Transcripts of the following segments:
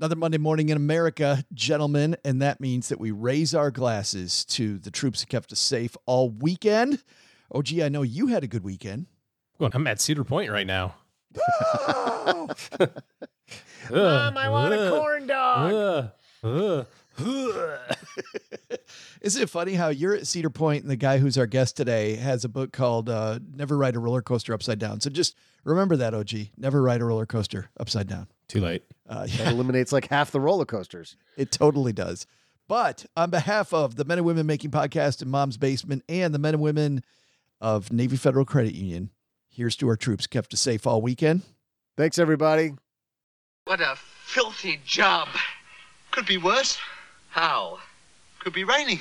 Another Monday morning in America, gentlemen, and that means that we raise our glasses to the troops who kept us safe all weekend. Oh, gee, I know you had a good weekend. Well, I'm at Cedar Point right now. Mom, I want a corn dog. Uh, Isn't it funny how you're at Cedar Point and the guy who's our guest today has a book called uh, Never Ride a Roller Coaster Upside Down? So just remember that, OG. Never ride a roller coaster upside down. Too late. Uh, That eliminates like half the roller coasters. it totally does. But on behalf of the Men and Women Making Podcast in Mom's Basement and the men and women of Navy Federal Credit Union, here's to our troops kept us safe all weekend. Thanks, everybody. What a filthy job. Could be worse. How? Could be raining.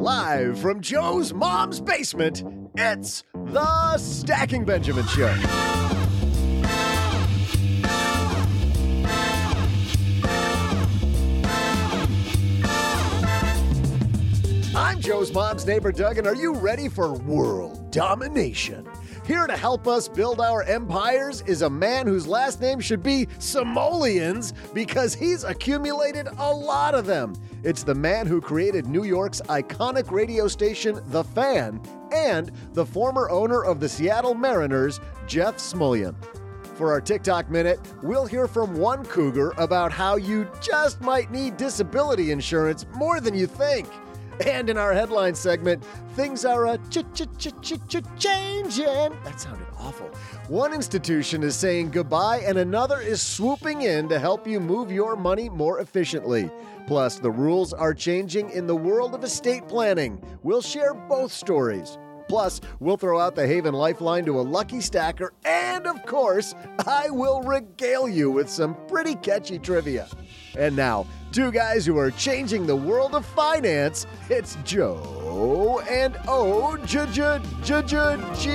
Live from Joe's mom's basement, it's the Stacking Benjamin Show. I'm Joe's mom's neighbor, Doug, and are you ready for world domination? Here to help us build our empires is a man whose last name should be Simoleons because he's accumulated a lot of them. It's the man who created New York's iconic radio station, The Fan, and the former owner of the Seattle Mariners, Jeff Smulyan. For our TikTok minute, we'll hear from one cougar about how you just might need disability insurance more than you think. And in our headline segment, things are a ch ch ch ch ch changing. That sounded awful. One institution is saying goodbye, and another is swooping in to help you move your money more efficiently. Plus, the rules are changing in the world of estate planning. We'll share both stories. Plus, we'll throw out the Haven Lifeline to a lucky stacker, and of course, I will regale you with some pretty catchy trivia. And now, two guys who are changing the world of finance. It's Joe and O J J J J G.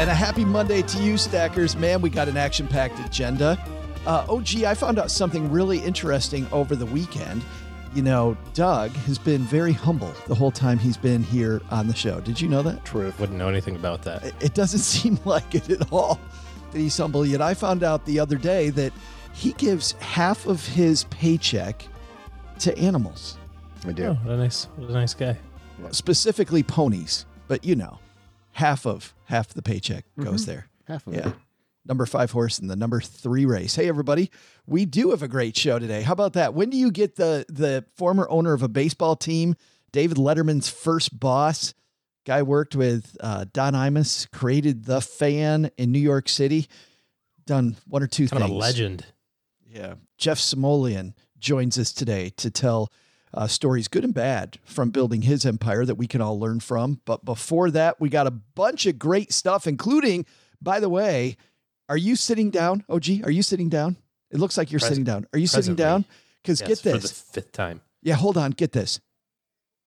And a happy Monday to you, Stackers. Man, we got an action packed agenda. Uh, oh, gee, I found out something really interesting over the weekend. You know, Doug has been very humble the whole time he's been here on the show. Did you know that? Truth. Wouldn't know anything about that. It- It doesn't seem like it at all that he's humble. Yet I found out the other day that he gives half of his paycheck to animals, I do. Oh, what a nice, what a nice guy. specifically ponies. But you know, half of half the paycheck mm-hmm. goes there. Half of Yeah. it. Number five horse in the number three race. Hey, everybody. We do have a great show today. How about that? When do you get the the former owner of a baseball team, David Letterman's first boss? Guy worked with uh, Don Imus, created The Fan in New York City, done one or two Kind things. of a legend. Yeah. Jeff Smulyan joins us today to tell uh, stories, good and bad, from building his empire that we can all learn from. But before that, we got a bunch of great stuff, including, by the way, are you sitting down? OG, are you sitting down? It looks like you're Pres- sitting down. Are you sitting down? Because Yes, get for the this. fifth time. Yeah, hold on. Get this.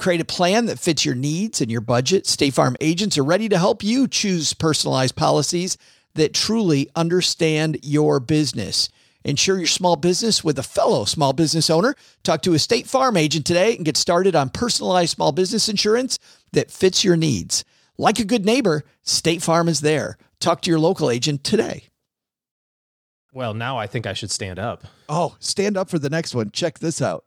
Create a plan that fits your needs and your budget. State Farm agents are ready to help you choose personalized policies that truly understand your business. Insure your small business with a fellow small business owner. Talk to a State Farm agent today and get started on personalized small business insurance that fits your needs. Like a good neighbor, State Farm is there. Talk to your local agent today. Well, now I think I should stand up. Oh, stand up for the next one. Check this out.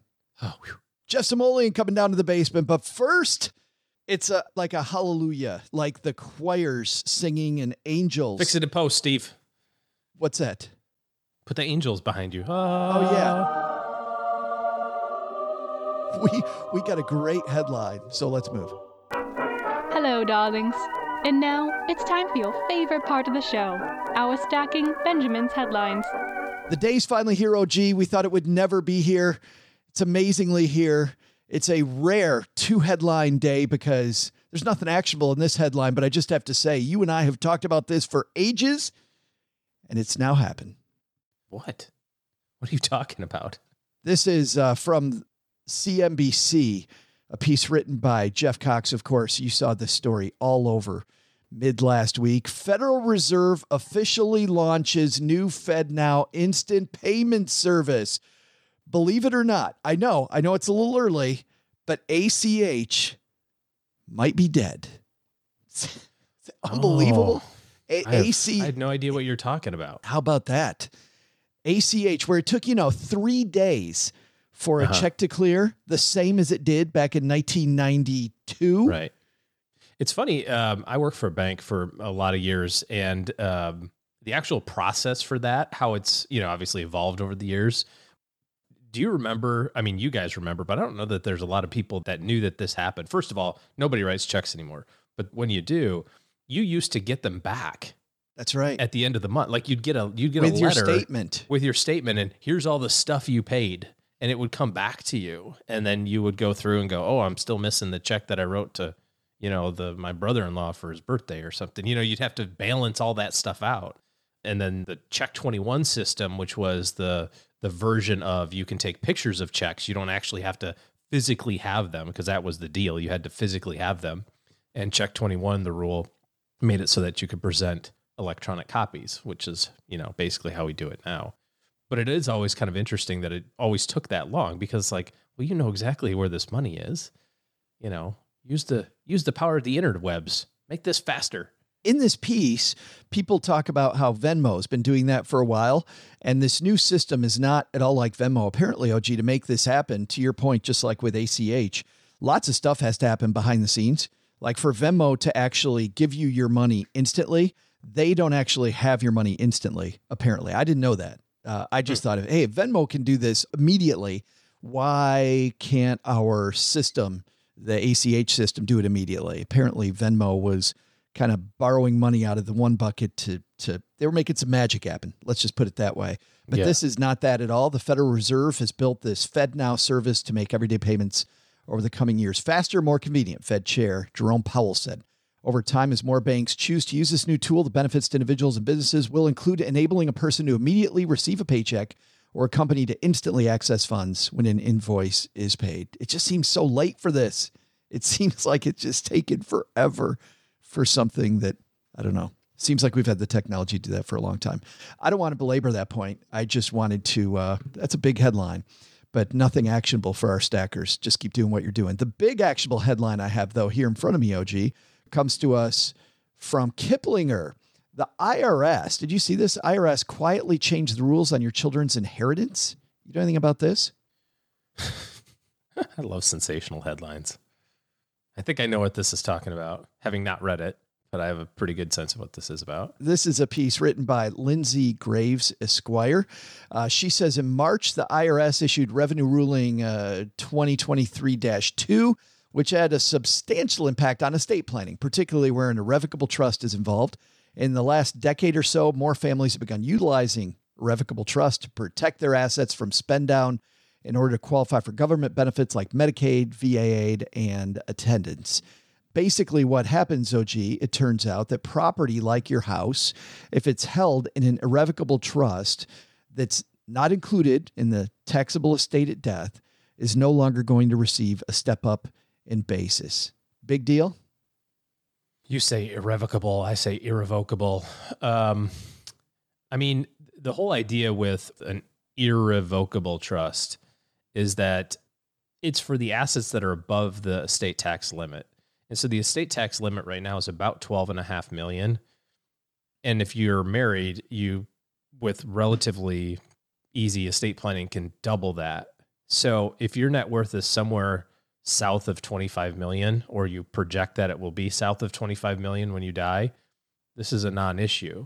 Oh, whew. Jeff Smulyan coming down to the basement, but first, it's a like a hallelujah, like the choirs singing and angels. fix it in post, Steve. What's that? Put the angels behind you. Oh Ah. yeah. We we got a great headline, so let's move. Hello, darlings. And now it's time for your favorite part of the show our stacking Benjamin's headlines. The day's finally here, OG. We thought it would never be here. It's amazingly here. It's a rare two headline day because there's nothing actionable in this headline, but I just have to say, you and I have talked about this for ages, and it's now happened. What? What are you talking about? This is uh, from CNBC, a piece written by Jeff Cox. Of course, you saw this story all over mid last week. Federal Reserve officially launches new FedNow instant payment service. Believe it or not, I know, I know it's a little early, but ACH might be dead. It's unbelievable. A- I, have- AC I had no idea what you're talking about. how about that? ACH, where it took, you know, three days for a Uh-huh. check to clear, the same as it did back in 1992. Right. It's funny. Um, I worked for a bank for a lot of years, and um, the actual process for that, how it's you know obviously evolved over the years. Do you remember? I mean, you guys remember, but I don't know that there's a lot of people that knew that this happened. First of all, nobody writes checks anymore, but when you do, you used to get them back That's right. at the end of the month. Like you'd get a you'd get With a your statement. with your statement, and here's all the stuff you paid, and it would come back to you, and then you would go through and go, oh, I'm still missing the check that I wrote to, you know, the my brother-in-law for his birthday or something. You know, you'd have to balance all that stuff out, and then the Check Twenty One system, which was the the version of you can take pictures of checks, you don't actually have to physically have them because that was the deal. You had to physically have them, and Check Twenty One, the rule made it so that you could present electronic copies, which is, you know, basically how we do it now. But it is always kind of interesting that it always took that long because like, well, you know exactly where this money is. You know, use the use the power of the interwebs. Make this faster. In this piece, people talk about how Venmo's been doing that for a while, and this new system is not at all like Venmo. Apparently, OG, to make this happen, to your point, just like with ACH, lots of stuff has to happen behind the scenes. Like for Venmo to actually give you your money instantly, they don't actually have your money instantly. Apparently, I didn't know that. Uh, I just thought, hey, if Venmo can do this immediately, why can't our system, the ACH system, do it immediately? Apparently, Venmo was kind of borrowing money out of the one bucket to to they were making some magic happen. Let's just put it that way. But Yeah. this is not that at all. The Federal Reserve has built this FedNow service to make everyday payments over the coming years faster, more convenient. Fed Chair Jerome Powell said. Over time, as more banks choose to use this new tool, the benefits to individuals and businesses will include enabling a person to immediately receive a paycheck or a company to instantly access funds when an invoice is paid. It just seems so late for this. It seems like it's just taken forever for something that I don't know. Seems like we've had the technology to do that for a long time. I don't want to belabor that point. I just wanted to, uh, that's a big headline, but nothing actionable for our stackers. Just keep doing what you're doing. The big actionable headline I have, though, here in front of me, OG, comes to us from Kiplinger. The IRS, did you see this? IRS quietly changed the rules on your children's inheritance. You know anything about this? I love sensational headlines. I think I know what this is talking about, having not read it, but I have a pretty good sense of what this is about. This is a piece written by Lindsay Graves Esquire. Uh, she says in March, the IRS issued Revenue Ruling uh, 2023 2, which had a substantial impact on estate planning, particularly where an irrevocable trust is involved. In the last decade or so, more families have begun utilizing irrevocable trust to protect their assets from spend down in order to qualify for government benefits like Medicaid, VA aid, and attendance. Basically, what happens, OG, it turns out that property like your house, if it's held in an irrevocable trust that's not included in the taxable estate at death, is no longer going to receive a step up in basis. Big deal? You say irrevocable, I say irrevocable. Um, I mean, the whole idea with an irrevocable trust is that it's for the assets that are above the estate tax limit. And so the estate tax limit right now is about 12 and a half million. And if you're married, you with relatively easy estate planning can double that. So if your net worth is somewhere south of 25 million or you project that it will be south of 25 million when you die, this is a non-issue.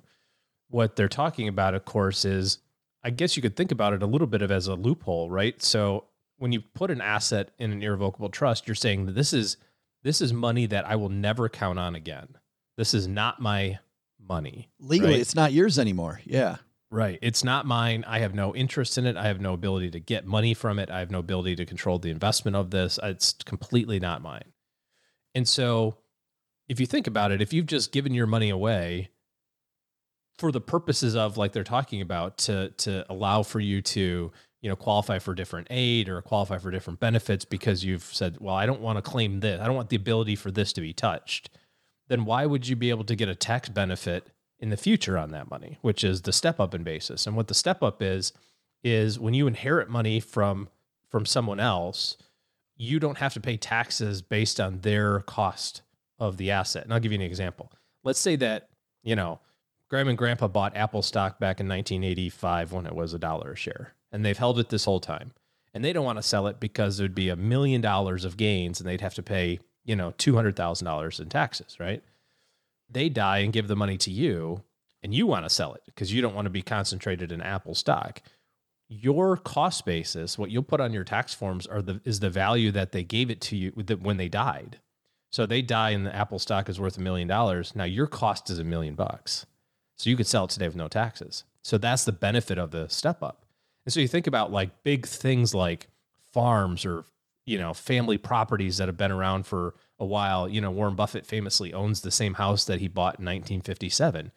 What they're talking about of course is I guess you could think about it a little bit of as a loophole, right? So when you put an asset in an irrevocable trust, you're saying that this is this is money that I will never count on again. This is not my money. Legally, right? it's not yours anymore. Yeah. Right. It's not mine. I have no interest in it. I have no ability to get money from it. I have no ability to control the investment of this. It's completely not mine. And so, if you think about it, if you've just given your money away for the purposes of like they're talking about to to allow for you to, you know, qualify for different aid or qualify for different benefits because you've said, "Well, I don't want to claim this. I don't want the ability for this to be touched." Then why would you be able to get a tax benefit in the future on that money, which is the step up in basis. And what the step up is is when you inherit money from from someone else, you don't have to pay taxes based on their cost of the asset. And I'll give you an example. Let's say that, you know, Grandma and Grandpa bought Apple stock back in 1985 when it was a dollar a share, and they've held it this whole time. And they don't want to sell it because there'd be a million dollars of gains and they'd have to pay, you know, $200,000 in taxes, right? they die and give the money to you and you want to sell it because you don't want to be concentrated in Apple stock. Your cost basis, what you'll put on your tax forms are the is the value that they gave it to you when they died. So they die and the Apple stock is worth a million dollars. Now your cost is a million bucks. So you could sell it today with no taxes. So that's the benefit of the step up. And so you think about like big things like farms or you know family properties that have been around for a while. You know, Warren Buffett famously owns the same house that he bought in 1957.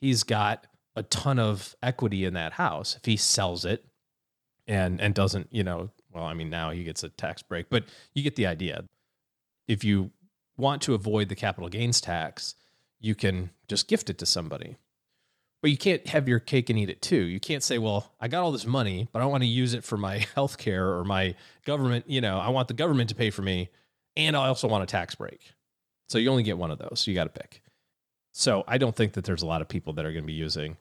He's got a ton of equity in that house. If he sells it and and doesn't, you know, well, I mean now he gets a tax break, but you get the idea. If you want to avoid the capital gains tax, you can just gift it to somebody. But you can't have your cake and eat it too. You can't say, well, I got all this money, but I want to use it for my health care or my government. You know, I want the government to pay for me and I also want a tax break. So you only get one of those. So you got to pick. So I don't think that there's a lot of people that are going to be using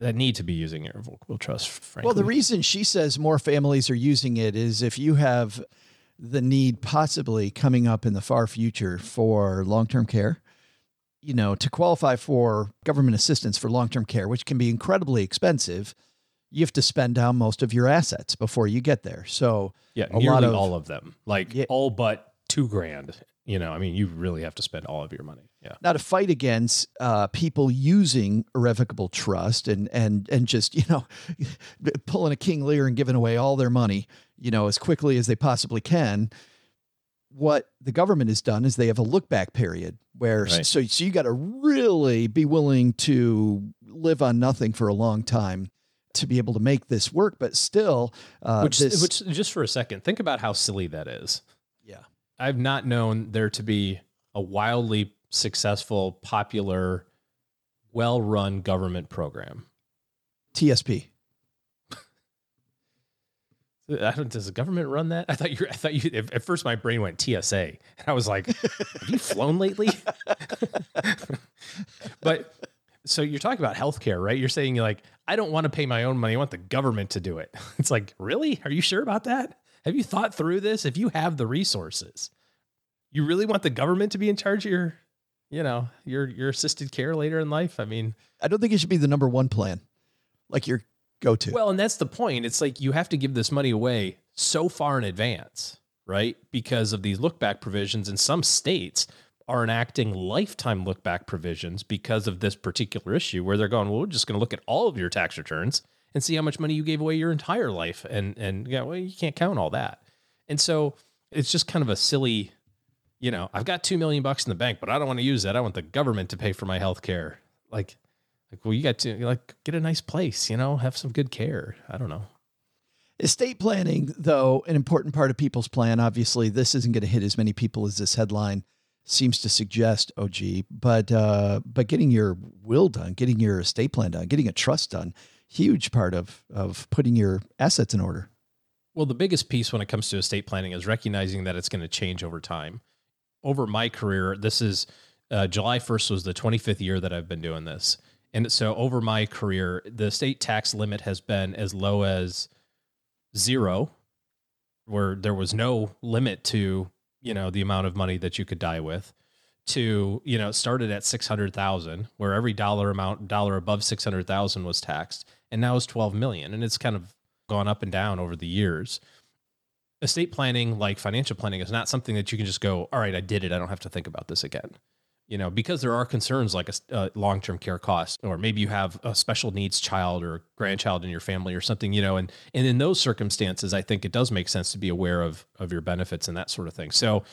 that need to be using irrevocable trust. Frankly. Well, the reason she says more families are using it is if you have the need possibly coming up in the far future for long term care, you know, to qualify for government assistance for long term care, which can be incredibly expensive, you have to spend down most of your assets before you get there. So yeah, a nearly lot of all of them, like Yeah. all but two grand. You know, I mean, you really have to spend all of your money. Yeah. now to fight against uh, people using irrevocable trust and and and just you know pulling a King Lear and giving away all their money, you know, as quickly as they possibly can. What the government has done is they have a look back period where Right. so so you got to really be willing to live on nothing for a long time to be able to make this work. But still, uh, which, this, which, just for a second, think about how silly that is. yeah, I've not known there to be a wildly successful, popular, well-run government program? TSP. I don't, does the government run that? I thought you. I thought you. At first, my brain went TSA, and I was like, "Have you flown lately?" but so you're talking about healthcare, right? You're saying you're like, I don't want to pay my own money. I want the government to do it. It's like, really? Are you sure about that? Have you thought through this? If you have the resources, you really want the government to be in charge of your, you know, your your assisted care later in life? I mean, I don't think it should be the number one plan, like your go to. Well, and that's the point. It's like you have to give this money away so far in advance, right? Because of these look back provisions in some states are enacting lifetime look back provisions because of this particular issue where they're going, well, we're just going to look at all of your tax returns and see how much money you gave away your entire life. And, and yeah, well, you can't count all that. And so it's just kind of a silly, you know, I've got 2 million bucks in the bank, but I don't want to use that. I want the government to pay for my health care. Like, like, well, you got to like get a nice place, you know, have some good care. I don't know. Estate planning, though, an important part of people's plan. Obviously, this isn't going to hit as many people as this headline seems to suggest, Oh, gee, But uh, but getting your will done, getting your estate plan done, getting a trust done, huge part of of putting your assets in order. Well, the biggest piece when it comes to estate planning is recognizing that it's going to change over time. Over my career, this is uh, July 1st was the 25th year that I've been doing this. And so over my career, the state tax limit has been as low as zero, where there was no limit to, you know, the amount of money that you could die with, to, you know, started at 600,000, where every dollar amount, dollar above 600,000 was taxed. And now it's 12 million. And it's kind of gone up and down over the years. Estate planning, like financial planning, is not something that you can just go, all right, I did it. I don't have to think about this again you know, because there are concerns like a, a uh, long term care cost, or maybe you have a special needs child or grandchild in your family or something, you know, and and in those circumstances, I think it does make sense to be aware of of your benefits and that sort of thing. So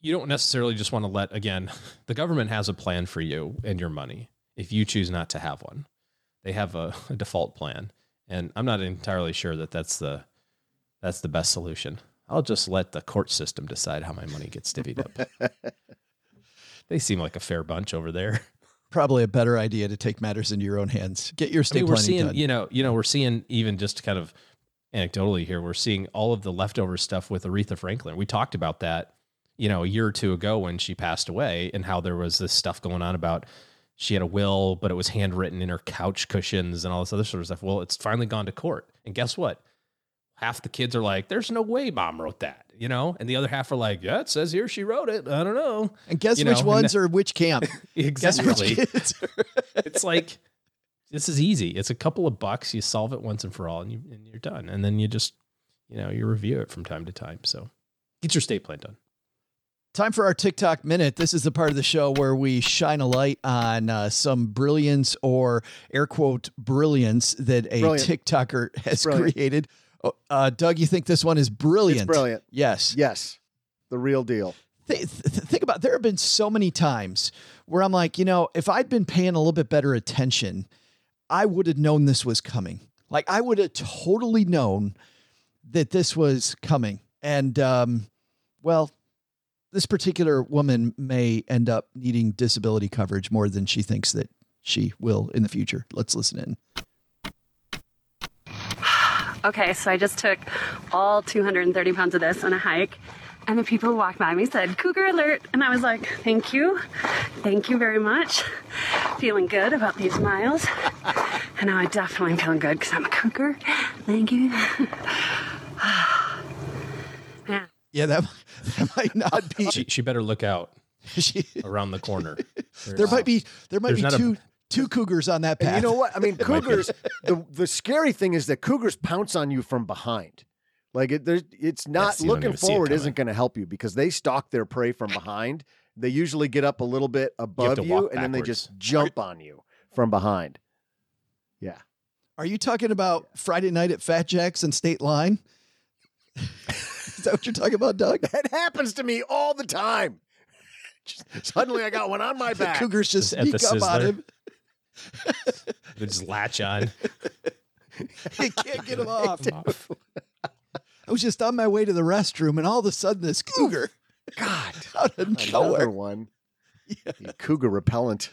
you don't necessarily just want to let again, the government has a plan for you and your money if you choose not to have one. They have a, a default plan, and I'm not entirely sure that that's the that's the best solution. I'll just let the court system decide how my money gets divvied up. they seem like a fair bunch over there. Probably a better idea to take matters into your own hands. Get your estate I mean, we're seeing, done. you know, you know, we're seeing even just kind of anecdotally here, we're seeing all of the leftover stuff with Aretha Franklin. We talked about that, you know, a year or two ago when she passed away, and how there was this stuff going on about she had a will, but it was handwritten in her couch cushions and all this other sort of stuff. Well, it's finally gone to court, and guess what? Half the kids are like, "There's no way mom wrote that," you know, and the other half are like, "Yeah, it says here she wrote it. I don't know." and guess you which know, ones and- are which camp? Guess Exactly. which kids are- it's like this is easy. It's a couple of bucks. You solve it once and for all, and you and you're done. And then you just, you know, you review it from time to time. So get your state plan done. Time for our TikTok minute. This is the part of the show where we shine a light on uh, some brilliance or air quote brilliance that a Brilliant. TikToker has Brilliant. created. Oh, Uh, Doug, you think this one is brilliant? It's brilliant. Yes. Yes, the real deal. Th- th- think about there have been so many times where I'm like, you know, if I'd been paying a little bit better attention, I would have known this was coming. Like I would have totally known that this was coming. And um, well, this particular woman may end up needing disability coverage more than she thinks that she will in the future. Let's listen in. Okay, so I just took all 230 pounds of this on a hike, and the people who walked by me said, Cougar alert. And I was like, thank you. Thank you very much. Feeling good about these miles. And now I definitely am feeling good because I'm a cougar. Thank you. Man. Yeah, that, that might not be. She, she better look out she, around the corner. there might be there might There's be two a- two two cougars on that path. And you know what? I mean, cougars. the the scary thing is that cougars pounce on you from behind. Like it, there's, it's not Yes, looking even see it forward isn't going to help you because they stalk their prey from behind. They usually get up a little bit above to you, walk and then they just jump on you from behind. Yeah, Are you talking about Friday night at Fat Jack's and State Line? Is that what you're talking about, Doug? that happens to me all the time. Just- suddenly, I got one on my back. The back. Cougars just At the sneak up on him. They just latch on. you can't get them off. Off. I was just on my way to the restroom, and all of a sudden, this cougar God, out of another nowhere. one. The cougar repellent.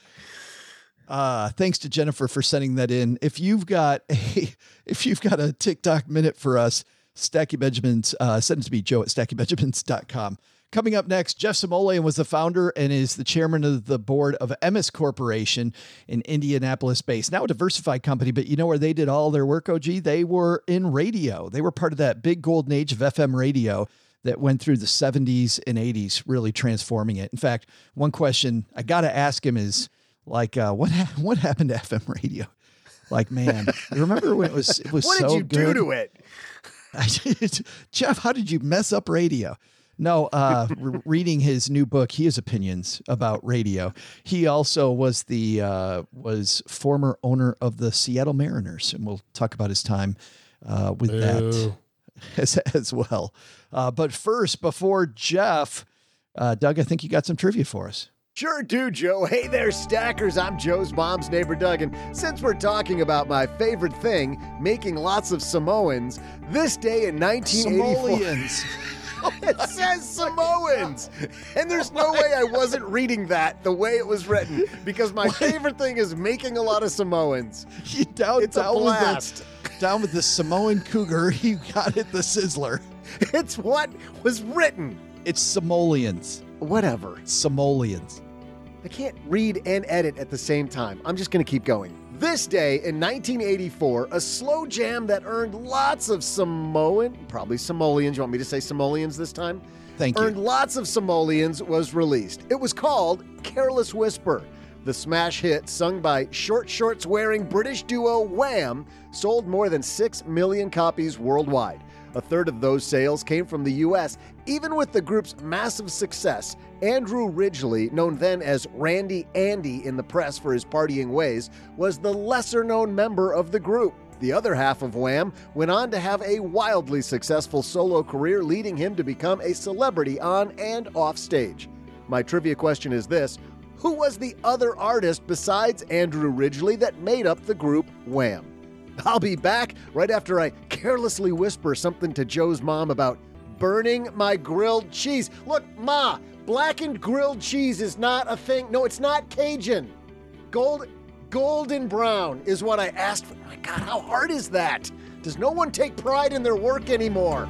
Uh, thanks to Jennifer for sending that in. If you've got a if you've got a TikTok minute for us, Stacky Benjamins, uh, send it to me, Joe at stackingbenjamins.com. Coming up next, Jeff Smulyan was the founder and is the chairman of the board of Emmis Corporation in Indianapolis based. Now a diversified company, but you know where they did all their work, OG? They were in radio. They were part of that big golden age of FM radio that went through the 70s and 80s, really transforming it. In fact, one question I got to ask him is like, uh, what ha- what happened to FM radio? Like, man, remember when it was it was What so did you good? do to it? Jeff, how did you mess up radio? No, uh, re- reading his new book, he has opinions about radio. He also was the uh, was former owner of the Seattle Mariners, and we'll talk about his time uh, with that as, as well. Uh, but first, before Jeff, uh, Doug, I think you got some trivia for us. Sure do, Joe. Hey there, stackers. I'm Joe's mom's neighbor, Doug. And since we're talking about my favorite thing, making lots of Samoans, this day in 1984. Samoleans. it says Samoans. And there's no way I wasn't reading that the way it was written because my favorite thing is making a lot of Samoans. You down, It's a blast. With the, down with the Samoan cougar. You got it, the sizzler. It's what was written. It's Samoleans. Whatever. Samoleans. I can't read and edit at the same time. I'm just going to keep going. This day in 1984, a slow jam that earned lots of Samoan, probably Samoleans. You want me to say Samoleans this time? Thank you. Earned lots of Samoleans was released. It was called Careless Whisper. The smash hit, sung by short shorts wearing British duo Wham, sold more than 6 million copies worldwide. A third of those sales came from the US. Even with the group's massive success, Andrew Ridgeley, known then as Randy Andy in the press for his partying ways, was the lesser known member of the group. The other half of Wham went on to have a wildly successful solo career, leading him to become a celebrity on and off stage. My trivia question is this Who was the other artist besides Andrew Ridgeley that made up the group Wham? I'll be back right after I carelessly whisper something to Joe's mom about burning my grilled cheese. Look, Ma, blackened grilled cheese is not a thing. No, it's not Cajun. Gold, golden brown is what I asked for. My God, how hard is that? Does no one take pride in their work anymore?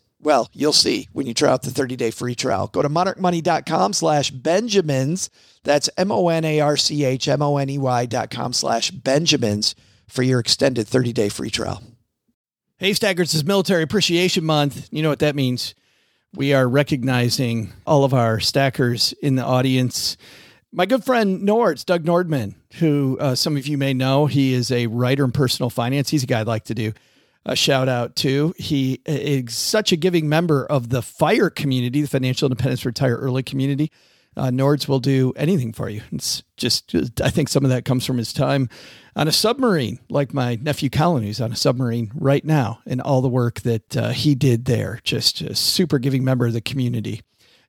well, you'll see when you try out the 30-day free trial. Go to monarchmoney.com slash Benjamins. That's M-O-N-A-R-C-H-M-O-N-E-Y dot com slash Benjamins for your extended 30-day free trial. Hey, Stackers, it's Military Appreciation Month. You know what that means. We are recognizing all of our stackers in the audience. My good friend Nords, Doug Nordman, who uh, some of you may know, he is a writer in personal finance. He's a guy I'd like to do a shout out to. He is such a giving member of the FIRE community, the Financial Independence Retire Early community. Uh, Nords will do anything for you. It's just, I think some of that comes from his time on a submarine, like my nephew Colin, who's on a submarine right now, and all the work that uh, he did there. Just a super giving member of the community.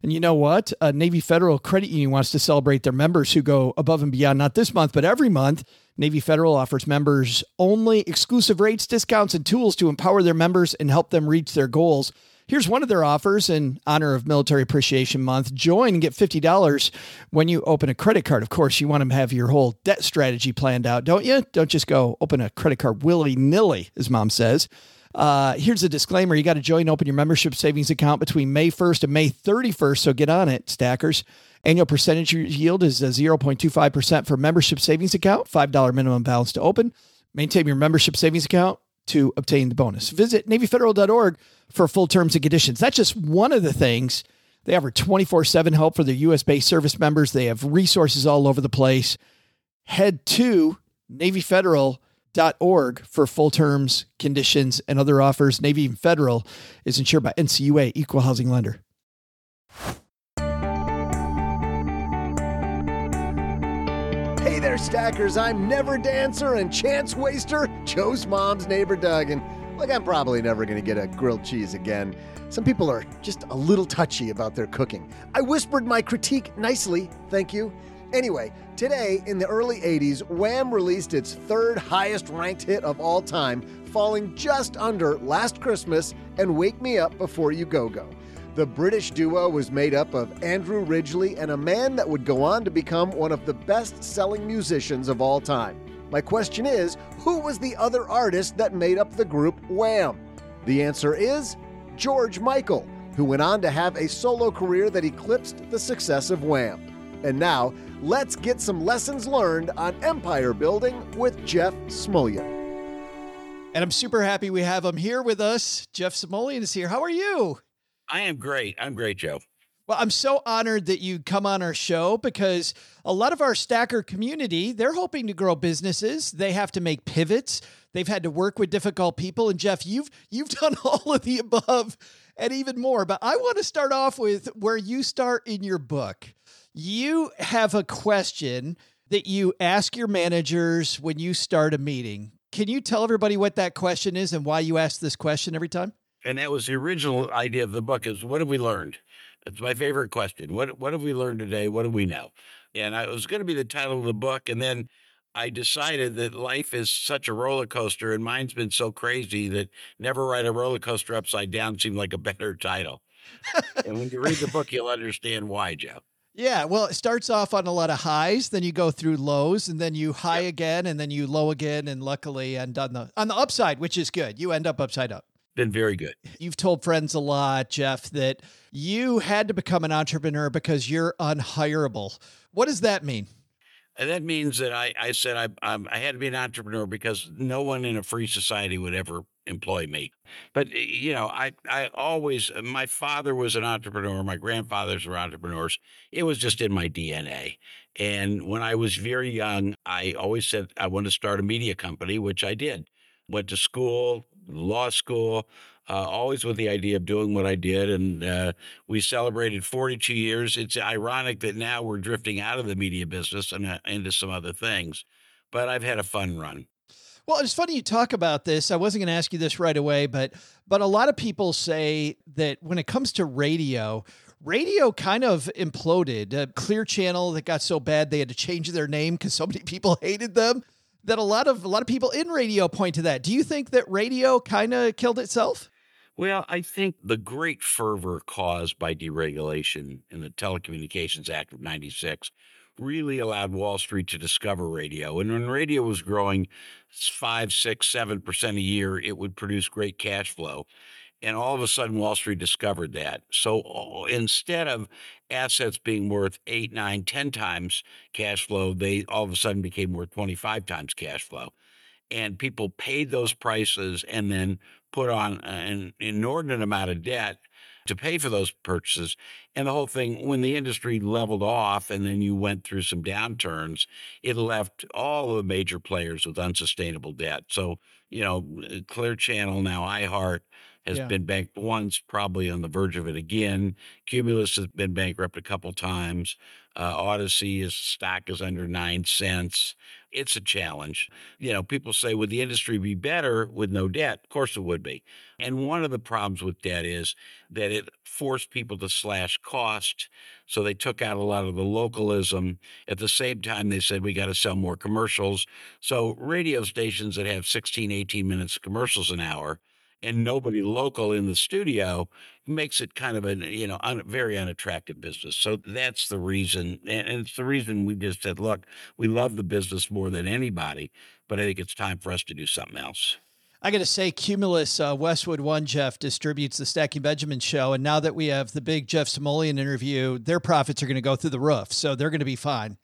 And you know what? Navy Federal Credit Union wants to celebrate their members who go above and beyond, not this month, but every month. Navy Federal offers members only exclusive rates, discounts, and tools to empower their members and help them reach their goals. Here's one of their offers in honor of Military Appreciation Month. Join and get $50 when you open a credit card. Of course, you want to have your whole debt strategy planned out, don't you? Don't just go open a credit card willy nilly, as mom says. Uh, here's a disclaimer you got to join and open your membership savings account between May 1st and May 31st. So get on it, stackers. Annual percentage yield is 0.25% for membership savings account, $5 minimum balance to open. Maintain your membership savings account to obtain the bonus. Visit NavyFederal.org for full terms and conditions. That's just one of the things. They offer 24 7 help for their US based service members. They have resources all over the place. Head to NavyFederal.org for full terms, conditions, and other offers. Navy and Federal is insured by NCUA, Equal Housing Lender. Hey there, stackers. I'm Never Dancer and Chance Waster, Joe's mom's neighbor Doug. And look, I'm probably never going to get a grilled cheese again. Some people are just a little touchy about their cooking. I whispered my critique nicely, thank you. Anyway, today in the early 80s, Wham released its third highest ranked hit of all time, falling just under Last Christmas and Wake Me Up Before You Go Go. The British duo was made up of Andrew Ridgeley and a man that would go on to become one of the best selling musicians of all time. My question is who was the other artist that made up the group Wham? The answer is George Michael, who went on to have a solo career that eclipsed the success of Wham. And now, let's get some lessons learned on empire building with Jeff Smulyan. And I'm super happy we have him here with us. Jeff Smulyan is here. How are you? I am great. I'm great, Joe. Well, I'm so honored that you come on our show because a lot of our stacker community, they're hoping to grow businesses. They have to make pivots. They've had to work with difficult people. And Jeff, you've you've done all of the above and even more. But I want to start off with where you start in your book. You have a question that you ask your managers when you start a meeting. Can you tell everybody what that question is and why you ask this question every time? And that was the original idea of the book is what have we learned? It's my favorite question. What what have we learned today? What do we know? And I, it was going to be the title of the book. And then I decided that life is such a roller coaster and mine's been so crazy that never ride a roller coaster upside down seemed like a better title. and when you read the book, you'll understand why, Joe. Yeah, well, it starts off on a lot of highs, then you go through lows, and then you high yep. again, and then you low again, and luckily end on the on the upside, which is good. You end up upside up. Been very good. You've told friends a lot, Jeff, that you had to become an entrepreneur because you're unhireable. What does that mean? And that means that I, I said I, I had to be an entrepreneur because no one in a free society would ever employ me. But you know, I I always my father was an entrepreneur, my grandfathers were entrepreneurs. It was just in my DNA. And when I was very young, I always said I want to start a media company, which I did. Went to school, law school, uh, always with the idea of doing what I did. And uh, we celebrated 42 years. It's ironic that now we're drifting out of the media business and uh, into some other things. But I've had a fun run. Well, it's funny you talk about this. I wasn't going to ask you this right away, but but a lot of people say that when it comes to radio, radio kind of imploded. A clear channel that got so bad they had to change their name because so many people hated them. That a lot of a lot of people in radio point to that. Do you think that radio kind of killed itself? Well, I think the great fervor caused by deregulation in the Telecommunications Act of 96 really allowed Wall Street to discover radio. And when radio was growing five, six, seven percent a year, it would produce great cash flow. And all of a sudden, Wall Street discovered that. So instead of assets being worth eight, nine, ten times cash flow, they all of a sudden became worth 25 times cash flow. And people paid those prices and then put on an inordinate amount of debt to pay for those purchases. And the whole thing, when the industry leveled off and then you went through some downturns, it left all the major players with unsustainable debt. So, you know, uh, Clear Channel, now iHeart, has Yeah. been banked once, probably on the verge of it again. Cumulus has been bankrupt a couple times. Uh, Audacy is stock is under nine cents. It's a challenge. You know, people say, would the industry be better with no debt? Of course it would be. And one of the problems with debt is that it forced people to slash cost. So they took out a lot of the localism. At the same time, they said, we got to sell more commercials. So radio stations that have 16, 18 minutes of commercials an hour and nobody local in the studio makes it kind of a you know un, very unattractive business. So that's the reason, and, it's the reason we just said, look, we love the business more than anybody, but I think it's time for us to do something else. I got to say, Cumulus uh, Westwood One Jeff distributes the Stacking Benjamin show, and now that we have the big Jeff Smulyan interview, their profits are going to go through the roof, so they're going to be fine.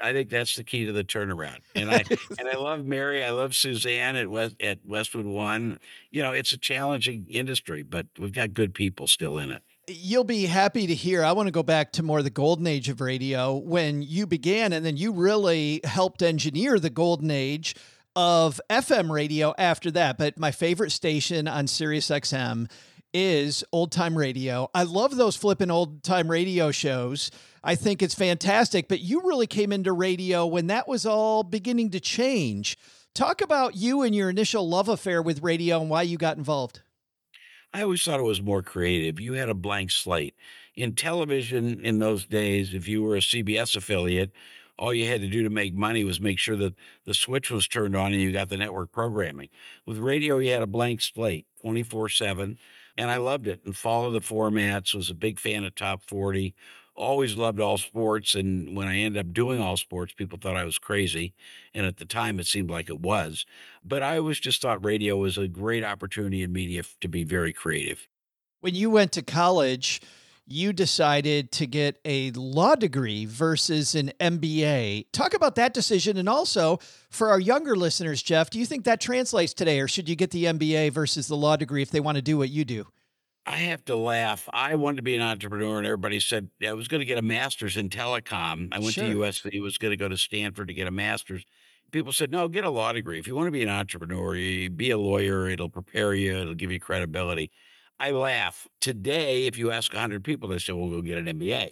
I think that's the key to the turnaround. And I and I love Mary. I love Suzanne at West at Westwood One. You know, it's a challenging industry, but we've got good people still in it. You'll be happy to hear. I want to go back to more the golden age of radio when you began, and then you really helped engineer the golden age of FM radio after that. But my favorite station on Sirius XM is old time radio. I love those flipping old time radio shows. I think it's fantastic. But you really came into radio when that was all beginning to change. Talk about you and your initial love affair with radio and why you got involved. I always thought it was more creative. You had a blank slate. In television in those days, if you were a CBS affiliate, all you had to do to make money was make sure that the switch was turned on and you got the network programming. With radio, you had a blank slate 24 7. And I loved it and followed the formats, was a big fan of Top 40, always loved all sports. And when I ended up doing all sports, people thought I was crazy. And at the time, it seemed like it was. But I always just thought radio was a great opportunity in media to be very creative. When you went to college, you decided to get a law degree versus an MBA. Talk about that decision. And also for our younger listeners, Jeff, do you think that translates today, or should you get the MBA versus the law degree if they want to do what you do? I have to laugh. I wanted to be an entrepreneur, and everybody said I was going to get a master's in telecom. I went Sure. to USC, He was going to go to Stanford to get a master's. People said, no, get a law degree. If you want to be an entrepreneur, you be a lawyer. It'll prepare you, it'll give you credibility. I laugh. Today, if you ask 100 people, they say, well, go get an MBA.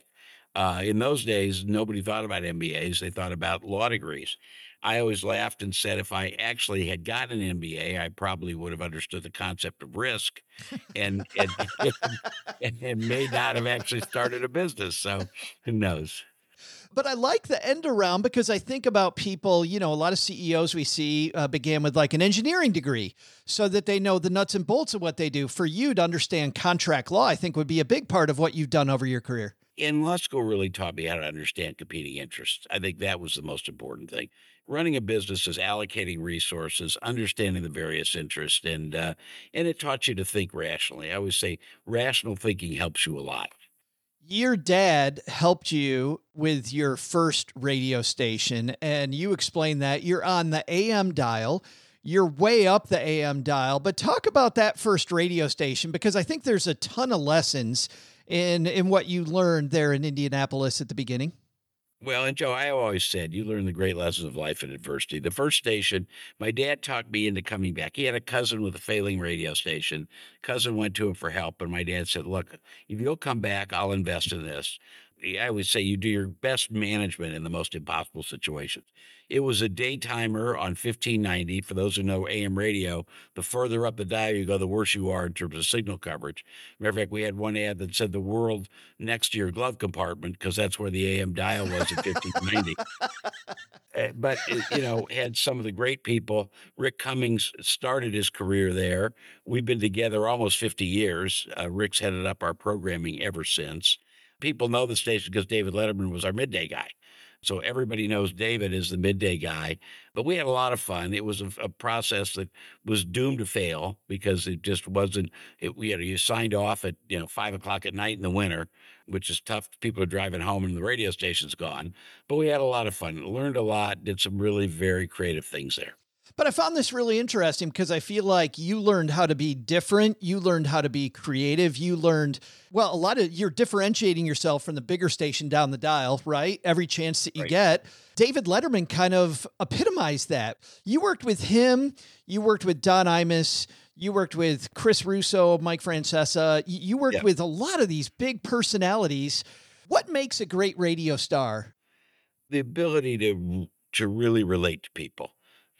Uh, in those days, nobody thought about MBAs. They thought about law degrees. I always laughed and said if I actually had gotten an MBA, I probably would have understood the concept of risk and and, and, and may not have actually started a business. So who knows? But I like the end around because I think about people, you know, a lot of CEOs we see uh, began with like an engineering degree so that they know the nuts and bolts of what they do. For you to understand contract law, I think would be a big part of what you've done over your career. And law school really taught me how to understand competing interests. I think that was the most important thing. Running a business is allocating resources, understanding the various interests, and uh, and it taught you to think rationally. I always say rational thinking helps you a lot. Your dad helped you with your first radio station, and you explained that you're on the AM dial. You're way up the AM dial, but talk about that first radio station because I think there's a ton of lessons in in what you learned there in Indianapolis at the beginning. Well, and Joe, I always said you learn the great lessons of life in adversity. The first station, my dad talked me into coming back. He had a cousin with a failing radio station. Cousin went to him for help, and my dad said, "Look, if you'll come back, I'll invest in this." I would say you do your best management in the most impossible situations. It was a daytimer on 1590. For those who know AM radio, the further up the dial you go, the worse you are in terms of signal coverage. Matter of fact, we had one ad that said the world next to your glove compartment because that's where the AM dial was at 1590. Uh, but it, you know had some of the great people rick cummings started his career there we've been together almost 50 years uh, rick's headed up our programming ever since people know the station because david letterman was our midday guy so everybody knows david is the midday guy but we had a lot of fun it was a, a process that was doomed to fail because it just wasn't it know you signed off at you know five o'clock at night in the winter which is tough. People are driving home and the radio station's gone. But we had a lot of fun, learned a lot, did some really very creative things there. But I found this really interesting because I feel like you learned how to be different. You learned how to be creative. You learned, well, a lot of you're differentiating yourself from the bigger station down the dial, right? Every chance that you Right. get. David Letterman kind of epitomized that. You worked with him, you worked with Don Imus, You worked with Chris Russo, Mike Francesa. You worked Yeah. with a lot of these big personalities. What makes a great radio star? the ability to to really relate to people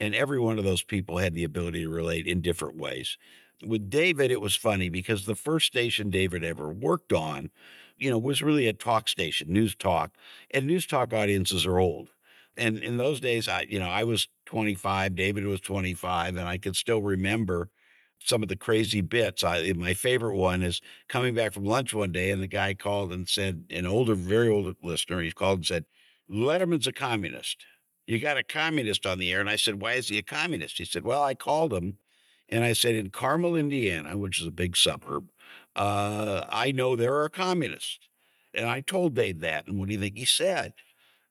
and every one of those people had the ability to relate in different ways with david it was funny because the first station david ever worked on you know was really a talk station news talk and news talk audiences are old and in those days i you know i was 25 david was 25 and i could still remember some of the crazy bits. I eh, my favorite one is coming back from lunch one day, and the guy called and said, an older, very old listener, he called and said, Letterman's a communist. You got a communist on the air. And I said, Why is he a communist? He said, Well, I called him and I said, In Carmel, Indiana, which is a big suburb, uh, I know there are communists. And I told Dave that. And what do you think he said?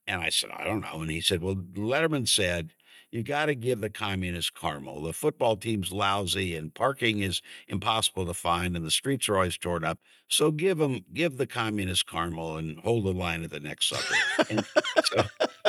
And I said, I don't know. And he said, Well, Letterman said, you got to give the communists Carmel. The football team's lousy and parking is impossible to find and the streets are always torn up. So give them, give the communists Carmel and hold the line at the next and so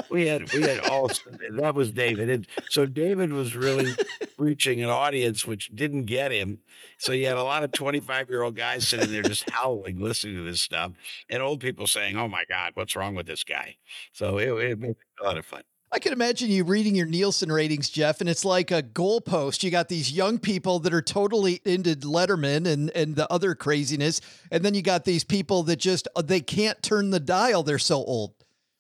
we had, we had all, that was David. And so David was really reaching an audience which didn't get him. So you had a lot of 25 year old guys sitting there just howling, listening to this stuff and old people saying, Oh my God, what's wrong with this guy? So it, it made a lot of fun. I can imagine you reading your Nielsen ratings, Jeff, and it's like a goalpost. You got these young people that are totally into Letterman and and the other craziness, and then you got these people that just uh, they can't turn the dial. They're so old.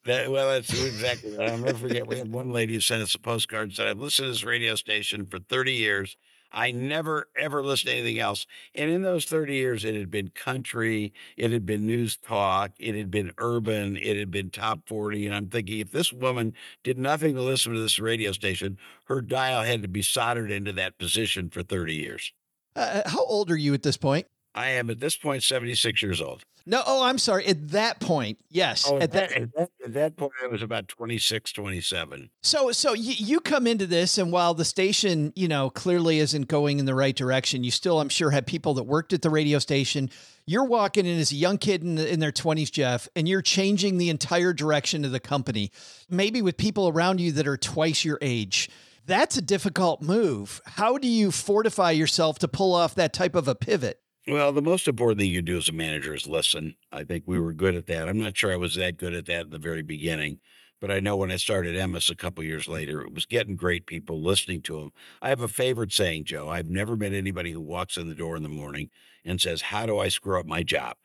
That, well, that's exactly. I'll never forget. We had one lady who sent us a postcard and said, "I've listened to this radio station for 30 years. I never ever listened to anything else. And in those 30 years, it had been country, it had been news talk, it had been urban, it had been top 40. And I'm thinking, if this woman did nothing to listen to this radio station, her dial had to be soldered into that position for 30 years. Uh, how old are you at this point? I am at this point 76 years old. No, oh, I'm sorry. At that point, yes. Oh, at that, at that, at that point, I was about 26, 27. So, so you, you come into this, and while the station, you know, clearly isn't going in the right direction, you still, I'm sure, had people that worked at the radio station. You're walking in as a young kid in, in their 20s, Jeff, and you're changing the entire direction of the company, maybe with people around you that are twice your age. That's a difficult move. How do you fortify yourself to pull off that type of a pivot? Well, the most important thing you do as a manager is listen. I think we mm. were good at that. I'm not sure I was that good at that in the very beginning, but I know when I started Emmis a couple years later, it was getting great people, listening to them. I have a favorite saying, Joe. I've never met anybody who walks in the door in the morning and says, How do I screw up my job?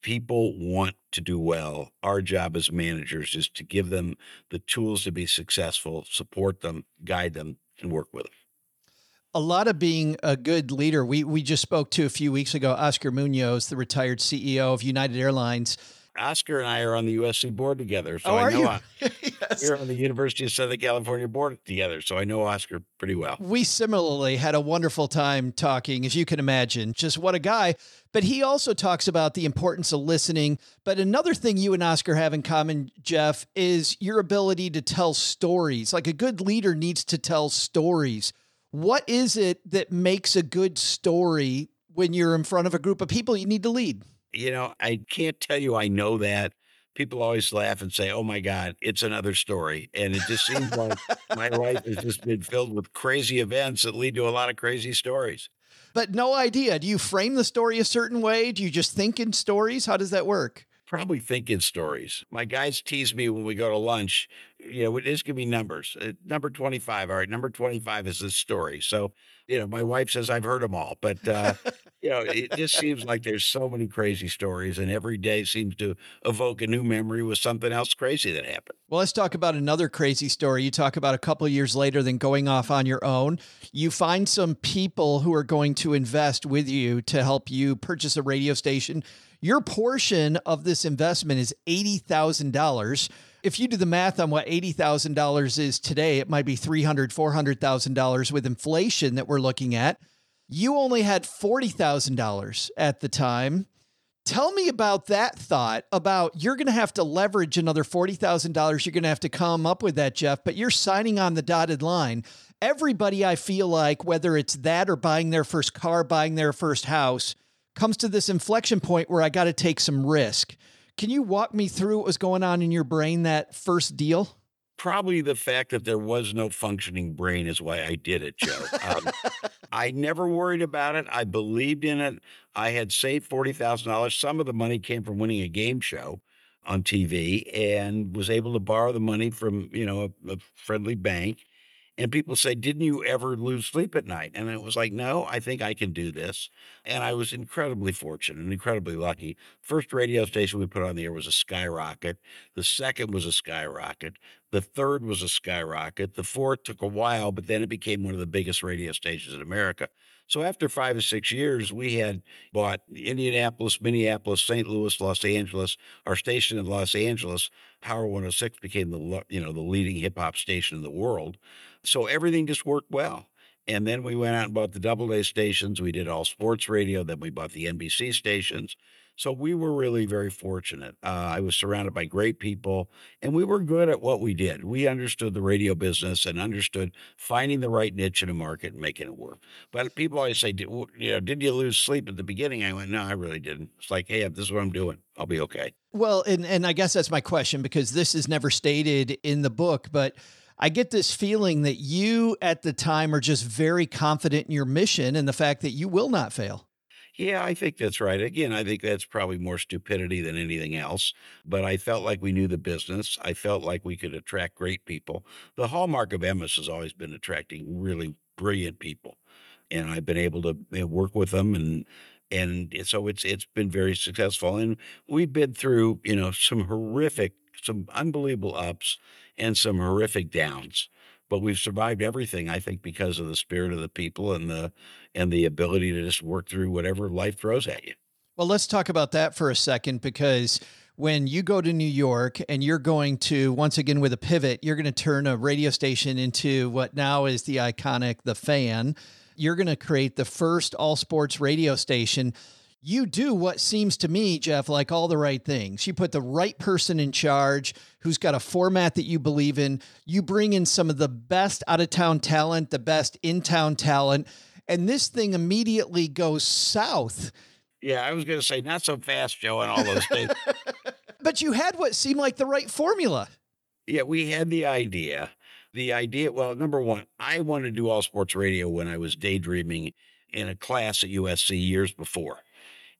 People want to do well. Our job as managers is to give them the tools to be successful, support them, guide them, and work with them a lot of being a good leader. We we just spoke to a few weeks ago Oscar Munoz, the retired CEO of United Airlines. Oscar and I are on the USC board together, so oh, I know you? I, yes. we're on the University of Southern California board together, so I know Oscar pretty well. We similarly had a wonderful time talking, as you can imagine. Just what a guy! But he also talks about the importance of listening. But another thing you and Oscar have in common, Jeff, is your ability to tell stories. Like a good leader needs to tell stories what is it that makes a good story when you're in front of a group of people you need to lead? You know, I can't tell you I know that. People always laugh and say, "Oh my God, it's another story," and it just seems like my life has just been filled with crazy events that lead to a lot of crazy stories. But no idea. Do you frame the story a certain way? Do you just think in stories? How does that work? Probably think in stories. My guys tease me when we go to lunch. You know, this could be numbers. Uh, number 25. All right. Number 25 is this story. So, you know, my wife says I've heard them all, but, uh, you know, it just seems like there's so many crazy stories and every day seems to evoke a new memory with something else crazy that happened. Well, let's talk about another crazy story. You talk about a couple years later than going off on your own. You find some people who are going to invest with you to help you purchase a radio station. Your portion of this investment is $80,000. If you do the math on what $80,000 is today, it might be $300,000, $400,000 with inflation that we're looking at. You only had $40,000 at the time. Tell me about that thought about you're going to have to leverage another $40,000. You're going to have to come up with that, Jeff, but you're signing on the dotted line. Everybody, I feel like, whether it's that or buying their first car, buying their first house, comes to this inflection point where I got to take some risk. Can you walk me through what was going on in your brain that first deal? Probably the fact that there was no functioning brain is why I did it, Joe. Um, I never worried about it. I believed in it. I had saved $40,000. Some of the money came from winning a game show on TV and was able to borrow the money from, you know, a, a friendly bank. And people say, Didn't you ever lose sleep at night? And it was like, No, I think I can do this. And I was incredibly fortunate and incredibly lucky. First radio station we put on the air was a skyrocket. The second was a skyrocket. The third was a skyrocket. The fourth took a while, but then it became one of the biggest radio stations in America. So after five or six years, we had bought Indianapolis, Minneapolis, St. Louis, Los Angeles. Our station in Los Angeles, Power 106, became the you know the leading hip hop station in the world. So everything just worked well. And then we went out and bought the Doubleday stations. We did all sports radio. Then we bought the NBC stations. So we were really very fortunate. Uh, I was surrounded by great people, and we were good at what we did. We understood the radio business and understood finding the right niche in a market and making it work. But people always say, you know, did you lose sleep at the beginning? I went, no, I really didn't. It's like, hey, this is what I'm doing. I'll be okay. Well, and and I guess that's my question because this is never stated in the book, but I get this feeling that you at the time are just very confident in your mission and the fact that you will not fail. Yeah, I think that's right. Again, I think that's probably more stupidity than anything else. But I felt like we knew the business. I felt like we could attract great people. The hallmark of Emmis has always been attracting really brilliant people, and I've been able to work with them and and so it's it's been very successful. And we've been through you know some horrific, some unbelievable ups and some horrific downs. But we've survived everything, I think, because of the spirit of the people and the and the ability to just work through whatever life throws at you. Well, let's talk about that for a second because when you go to New York and you're going to once again with a pivot, you're going to turn a radio station into what now is the iconic The Fan. You're going to create the first all sports radio station you do what seems to me, Jeff, like all the right things. You put the right person in charge who's got a format that you believe in. You bring in some of the best out of town talent, the best in town talent, and this thing immediately goes south. Yeah, I was going to say not so fast, Joe, and all those things. but you had what seemed like the right formula. Yeah, we had the idea. The idea, well, number one, I wanted to do all sports radio when I was daydreaming in a class at USC years before.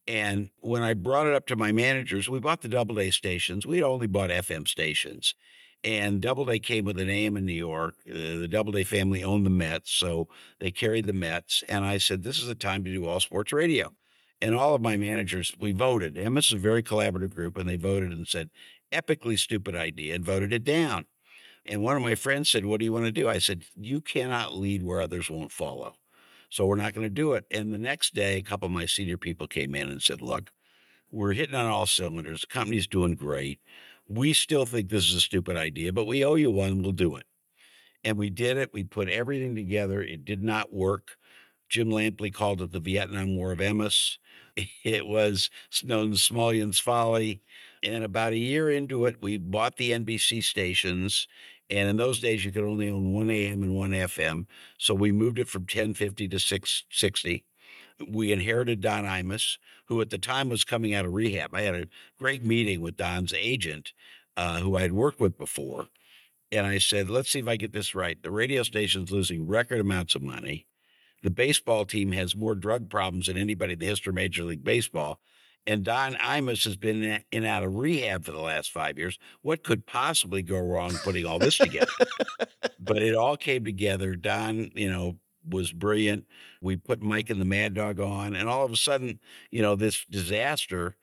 And when I brought it up to my managers, we bought the Doubleday stations. We'd only bought FM stations. And Doubleday came with a name in New York. Uh, the Doubleday family owned the Mets, so they carried the Mets. And I said, This is the time to do all sports radio. And all of my managers, we voted. Emmis is a very collaborative group, and they voted and said, epically stupid idea, and voted it down. And one of my friends said, What do you want to do? I said, You cannot lead where others won't follow. So we're not going to do it. And the next day, a couple of my senior people came in and said, look, we're hitting on all cylinders. The company's doing great. We still think this is a stupid idea, but we owe you one. We'll do it. And we did it. We put everything together. It did not work. Jim Lampley called it the Vietnam War of Emmis. It was as Smulyan's Folly. And about a year into it, we bought the NBC stations and in those days, you could only own one AM and one FM. So we moved it from 1050 to 660. We inherited Don Imus, who at the time was coming out of rehab. I had a great meeting with Don's agent, uh, who I had worked with before. And I said, let's see if I get this right. The radio station's losing record amounts of money. The baseball team has more drug problems than anybody in the history of Major League Baseball and Don Imus has been in and out of rehab for the last five years. What could possibly go wrong putting all this together? but it all came together. Don, you know, was brilliant. We put Mike and the Mad Dog on, and all of a sudden, you know, this disaster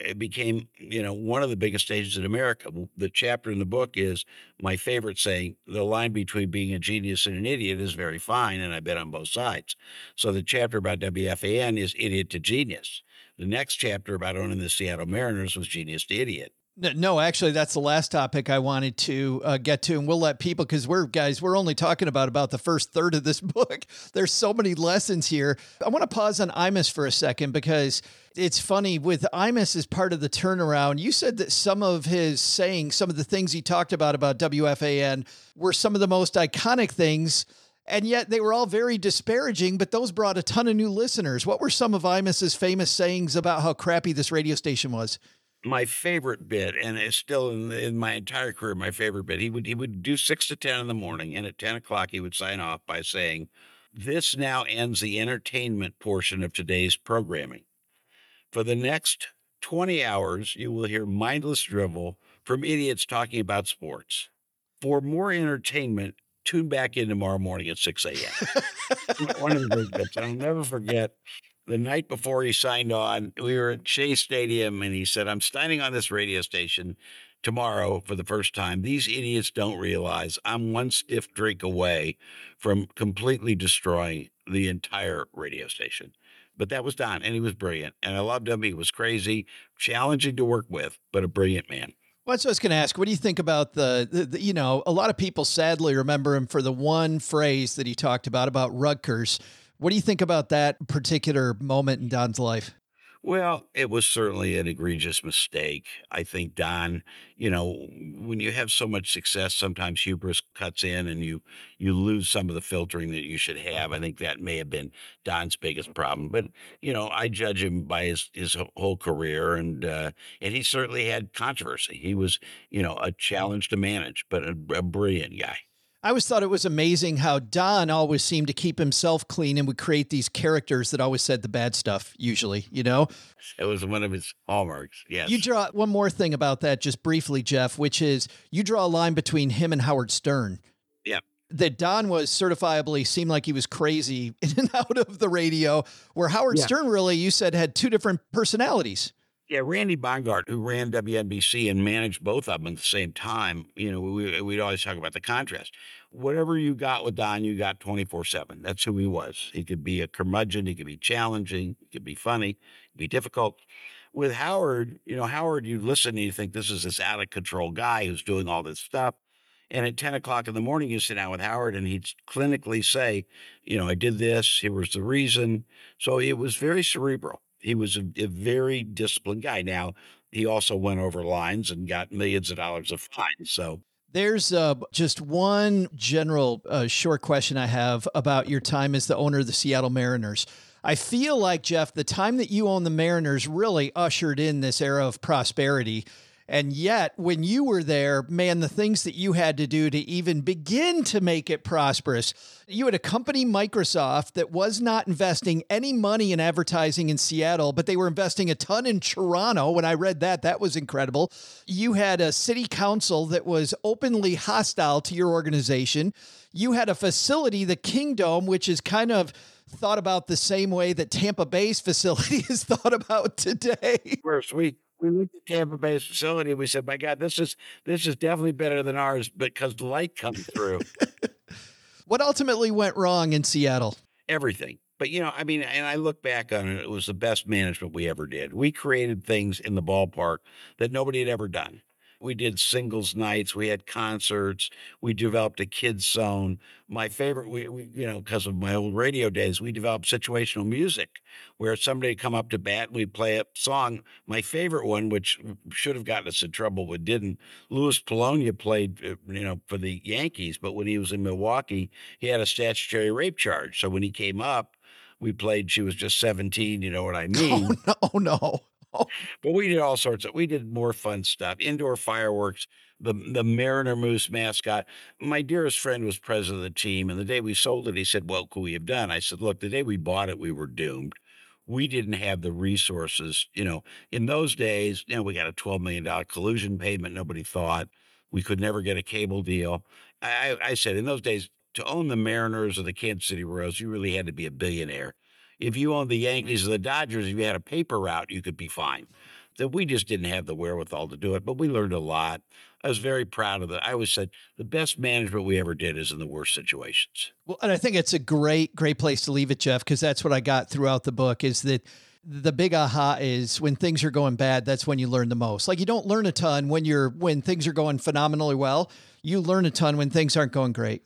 it became, you know, one of the biggest stages in America. The chapter in the book is my favorite saying, the line between being a genius and an idiot is very fine, and I bet on both sides. So the chapter about WFAN is idiot to genius. The next chapter about owning the Seattle Mariners was Genius to Idiot. No, actually, that's the last topic I wanted to uh, get to, and we'll let people because we're guys, we're only talking about about the first third of this book. There's so many lessons here. I want to pause on Imus for a second because it's funny with Imus as part of the turnaround. You said that some of his saying, some of the things he talked about about WFAN, were some of the most iconic things and yet they were all very disparaging, but those brought a ton of new listeners. What were some of Imus's famous sayings about how crappy this radio station was? my favorite bit, and it's still in, in my entire career, my favorite bit. He would he would do six to ten in the morning, and at ten o'clock he would sign off by saying, "This now ends the entertainment portion of today's programming. For the next twenty hours, you will hear mindless drivel from idiots talking about sports. For more entertainment, tune back in tomorrow morning at six a.m." One of the great bits. I'll never forget the night before he signed on, we were at Shea Stadium and he said, I'm signing on this radio station tomorrow for the first time. These idiots don't realize I'm one stiff drink away from completely destroying the entire radio station. But that was Don, and he was brilliant. And I loved him. He was crazy, challenging to work with, but a brilliant man. Well, what I was going to ask. What do you think about the, the, the, you know, a lot of people sadly remember him for the one phrase that he talked about, about Rutgers what do you think about that particular moment in Don's life? Well, it was certainly an egregious mistake. I think Don, you know, when you have so much success, sometimes hubris cuts in and you you lose some of the filtering that you should have. I think that may have been Don's biggest problem. But you know, I judge him by his his whole career, and uh, and he certainly had controversy. He was, you know, a challenge to manage, but a, a brilliant guy. I always thought it was amazing how Don always seemed to keep himself clean and would create these characters that always said the bad stuff, usually, you know? It was one of his hallmarks, yes. You draw one more thing about that just briefly, Jeff, which is you draw a line between him and Howard Stern. Yep. That Don was certifiably seemed like he was crazy in and out of the radio, where Howard yeah. Stern really, you said, had two different personalities. Yeah, Randy Bongarten, who ran WNBC and managed both of them at the same time, you know, we, we'd always talk about the contrast. Whatever you got with Don, you got 24 7. That's who he was. He could be a curmudgeon, he could be challenging, he could be funny, he could be difficult. With Howard, you know, Howard, you listen and you think this is this out of control guy who's doing all this stuff. And at 10 o'clock in the morning, you sit down with Howard and he'd clinically say, you know, I did this, here was the reason. So it was very cerebral he was a, a, very disciplined guy. Now, he also went over lines and got millions of dollars of fines. So there's uh, just one general uh, short question I have about your time as the owner of the Seattle Mariners. I feel like, Jeff, the time that you own the Mariners really ushered in this era of prosperity and yet, when you were there, man, the things that you had to do to even begin to make it prosperous, you had a company, Microsoft, that was not investing any money in advertising in Seattle, but they were investing a ton in Toronto. When I read that, that was incredible. You had a city council that was openly hostile to your organization. You had a facility, the Kingdome, which is kind of thought about the same way that Tampa Bay's facility is thought about today. We're sweet we looked at Tampa Bay's facility and we said, "My God, this is this is definitely better than ours because the light comes through." what ultimately went wrong in Seattle? Everything. But you know, I mean, and I look back on it, it was the best management we ever did. We created things in the ballpark that nobody had ever done. We did singles nights. We had concerts. We developed a kids zone. My favorite, we, we you know, because of my old radio days, we developed situational music where somebody come up to bat and we'd play a song. My favorite one, which should have gotten us in trouble, but didn't. Louis Polonia played, uh, you know, for the Yankees, but when he was in Milwaukee, he had a statutory rape charge. So when he came up, we played She Was Just 17, you know what I mean? Oh, no. Oh, no. but we did all sorts of we did more fun stuff indoor fireworks the the mariner moose mascot. My dearest friend was president of the team and the day we sold it he said what could we have done? I said look the day we bought it we were doomed. We didn't have the resources. You know in those days you know we got a 12 million dollar collusion payment nobody thought. We could never get a cable deal. I, I said in those days to own the mariners or the kansas city royals you really had to be a billionaire if you owned the Yankees or the Dodgers, if you had a paper route, you could be fine. That we just didn't have the wherewithal to do it, but we learned a lot. I was very proud of it. I always said the best management we ever did is in the worst situations. Well, and I think it's a great, great place to leave it, Jeff, because that's what I got throughout the book is that the big aha is when things are going bad, that's when you learn the most. Like you don't learn a ton when you're when things are going phenomenally well. You learn a ton when things aren't going great.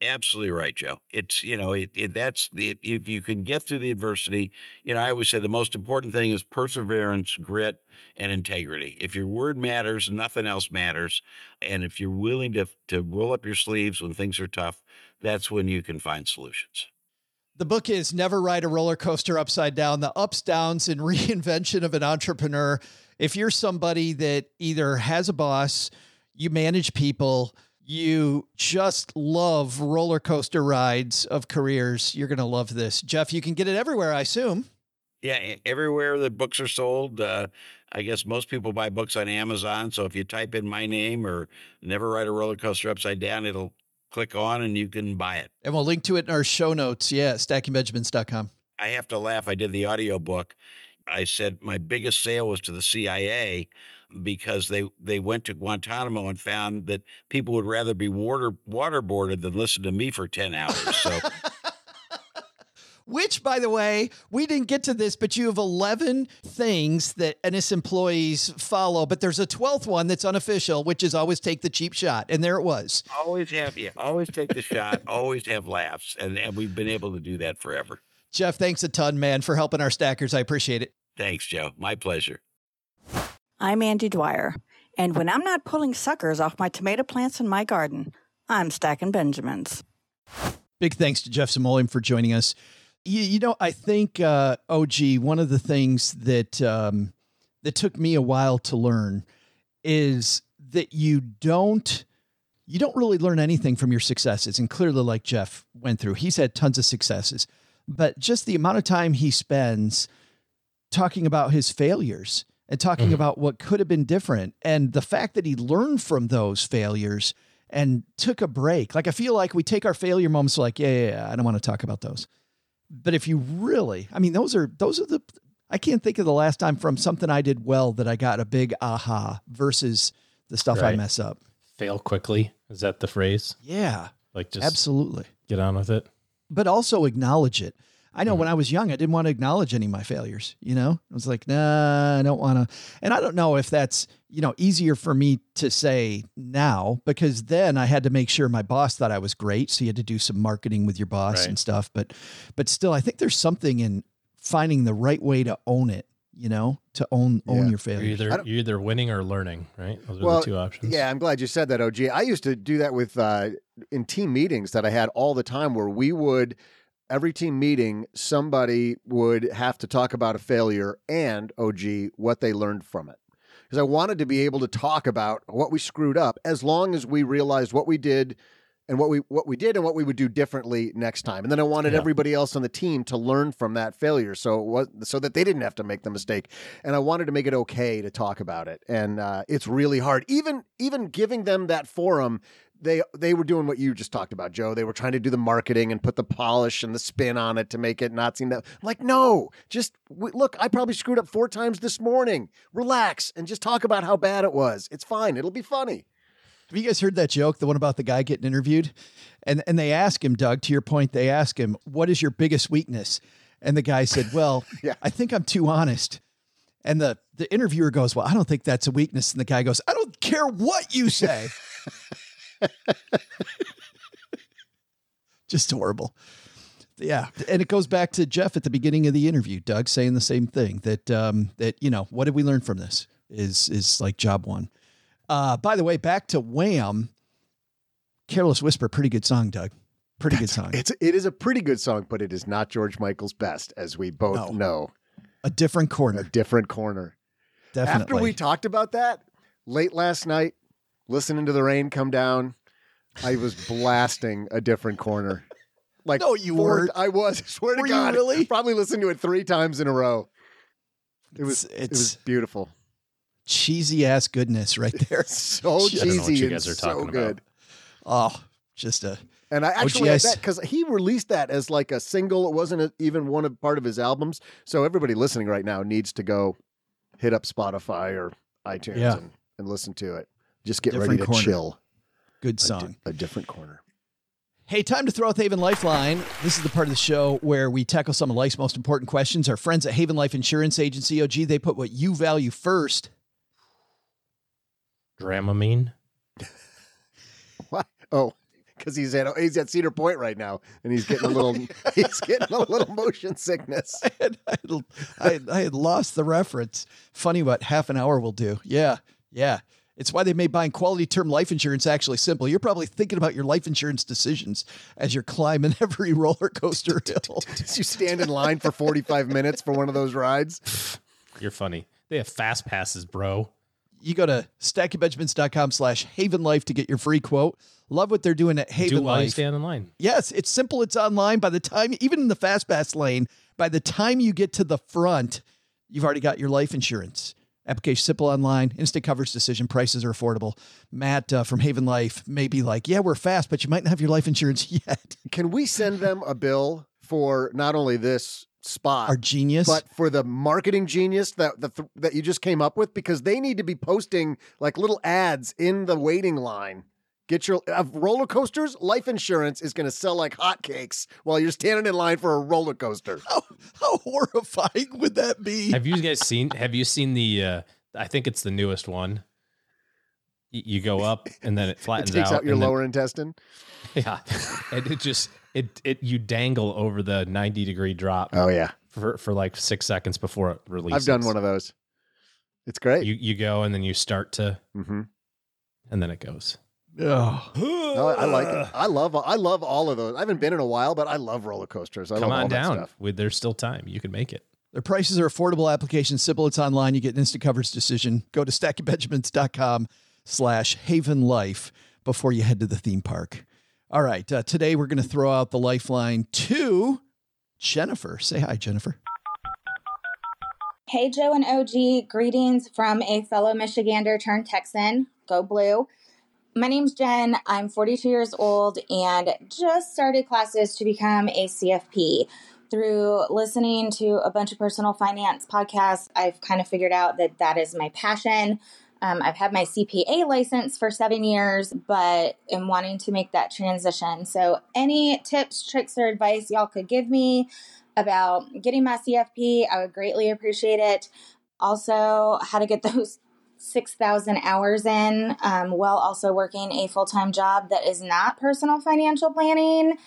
Absolutely right, Joe. It's you know it, it, that's the if you can get through the adversity. You know, I always say the most important thing is perseverance, grit, and integrity. If your word matters, nothing else matters. And if you're willing to to roll up your sleeves when things are tough, that's when you can find solutions. The book is Never Ride a Roller Coaster Upside Down The Ups, Downs, and Reinvention of an Entrepreneur. If you're somebody that either has a boss, you manage people, you just love roller coaster rides of careers, you're going to love this. Jeff, you can get it everywhere, I assume. Yeah, everywhere that books are sold. Uh, I guess most people buy books on Amazon. So if you type in my name or Never Ride a Roller Coaster Upside Down, it'll click on and you can buy it. And we'll link to it in our show notes. Yeah, stackingbenjamins.com. I have to laugh. I did the audiobook. I said my biggest sale was to the CIA because they they went to Guantanamo and found that people would rather be water waterboarded than listen to me for 10 hours. So Which, by the way, we didn't get to this, but you have 11 things that Emmis employees follow, but there's a 12th one that's unofficial, which is always take the cheap shot. And there it was. always have you always take the shot, always have laughs. And, and we've been able to do that forever. Jeff, thanks a ton, man, for helping our stackers. I appreciate it. Thanks, Joe. My pleasure. I'm Andy Dwyer, and when I'm not pulling suckers off my tomato plants in my garden, I'm stacking Benjamins. Big thanks to Jeff Smulyan for joining us. You, you know, I think uh, OG. One of the things that um, that took me a while to learn is that you don't you don't really learn anything from your successes. And clearly, like Jeff went through, he's had tons of successes, but just the amount of time he spends talking about his failures and talking mm-hmm. about what could have been different, and the fact that he learned from those failures and took a break. Like I feel like we take our failure moments like, yeah, yeah, yeah, I don't want to talk about those. But if you really, I mean, those are those are the I can't think of the last time from something I did well that I got a big aha versus the stuff I mess up. Fail quickly. Is that the phrase? Yeah, Like just absolutely. get on with it. But also acknowledge it. I know when I was young, I didn't want to acknowledge any of my failures. You know, I was like, nah, I don't want to. And I don't know if that's, you know, easier for me to say now because then I had to make sure my boss thought I was great. So you had to do some marketing with your boss Right. and stuff. But, but still, I think there's something in finding the right way to own it, you know, to own, own Yeah. your You're failures. either you're either winning or learning, right? Those are the two options. Yeah, I'm glad you said that, OG. I used to do that with uh, in team meetings that I had all the time, where we would every team meeting somebody would have to talk about a failure and OG what they learned from it. Because I wanted to be able to talk about what we screwed up, as long as we realized what we did and what we what we did and what we would do differently next time. And then I wanted Yeah. everybody else on the team to learn from that failure, so it was so that they didn't have to make the mistake. And I wanted to make it okay to talk about it. And uh, it's really hard, even even giving them that forum. They they were doing what you just talked about, Joe. They were trying to do the marketing and put the polish and the spin on it to make it not seem that. Like, no, just w- look. I probably screwed up four times this morning. Relax and just talk about how bad it was. It's fine. It'll be funny. Have you guys heard that joke, the one about the guy getting interviewed? And and they ask him, Doug, to your point, they ask him, what is your biggest weakness? And the guy said, Well, Yeah. I think I'm too honest. And the the interviewer goes, Well, I don't think that's a weakness. And the guy goes, I don't care what you say. Just horrible. Yeah, and it goes back to Jeff at the beginning of the interview. Doug saying the same thing that um, that you know what did we learn from this is is like job one. Uh, by the way, back to Wham. Careless Whisper, pretty good song, Doug. Pretty good song. It's it is a pretty good song, but it is not George Michael's best, as we both No. know. A different corner. A different corner. definitely. After we talked about that late last night, listening to the rain come down, I was blasting a different corner. Like No, you weren't. I was. I swear Were to you God, really? Probably listened to it three times in a row. It was. It's- it was beautiful. cheesy ass goodness right there. So Shit. I don't know what cheesy you and guys are so talking about. good. Oh, just a And I actually OGS. had that because he released that as like a single. It wasn't a, even one of part of his albums. So everybody listening right now needs to go hit up Spotify or iTunes Yeah. and, and listen to it. Just get Different ready to corner. chill. good A di- song. A, different corner. Hey, time to throw out the Haven Lifeline. This is the part of the show where we tackle some of life's most important questions. Our friends at Haven Life Insurance Agency, OG, they put what you value first. Dramamine. What? Oh, because he's at he's at Cedar Point right now, and he's getting a little he's getting a little motion sickness. I had, I had, I had, I had lost the reference. Funny what half an hour will do. Yeah, yeah. It's why they made buying quality term life insurance actually simple. You're probably thinking about your life insurance decisions as you're climbing every roller coaster hill. you stand in line for 45 minutes for one of those rides. You're funny. They have fast passes, bro. You go to stackingbenjamins.com slash Haven Life to get your free quote. Love what they're doing at Haven Do while you stand in line. Yes, it's simple. It's online. By the time, even in the fast pass lane, by the time you get to the front, you've already got your life insurance. Application simple online, instant coverage decision, prices are affordable. Matt uh, from Haven Life may be like, yeah, we're fast, but you might not have your life insurance yet. Can we send them a bill for not only this spot, Our genius. but for the marketing genius that that, that you just came up with? Because they need to be posting like little ads in the waiting line. Get your uh, roller coasters. Life insurance is going to sell like hotcakes while you're standing in line for a roller coaster. how, how horrifying would that be? Have you guys seen? Have you seen the? Uh, I think it's the newest one. Y- You go up and then it It flattens takes out your and then- lower intestine. yeah, and it just it it you dangle over the ninety degree drop Oh yeah, for for like six seconds before it releases. I've done one of those. It's great. You you go and then you start to, hmm and then it goes. Oh. No, I like it. I love I love all of those. I haven't been in a while, but I love roller coasters. I Come love all on that down. stuff. With there's still time. You can make it. Their prices are affordable. Application simple. It's online. You get an instant coverage decision. Go to stackingbenjamins.com slash haven life before you head to the theme park. All right. Uh, today we're going to throw out the lifeline to Jennifer. Say hi, Jennifer. Hey, Joe and OG, greetings from a fellow Michigander turned Texan. Go blue. My name's Jen. I'm 42 years old and just started classes to become a CFP. Through listening to a bunch of personal finance podcasts, I've kind of figured out that that is my passion. Um, I've had my CPA license for seven years, but am wanting to make that transition. So, any tips, tricks, or advice y'all could give me about getting my CFP, I would greatly appreciate it. Also, how to get those 6,000 hours in um, while also working a full time job that is not personal financial planning.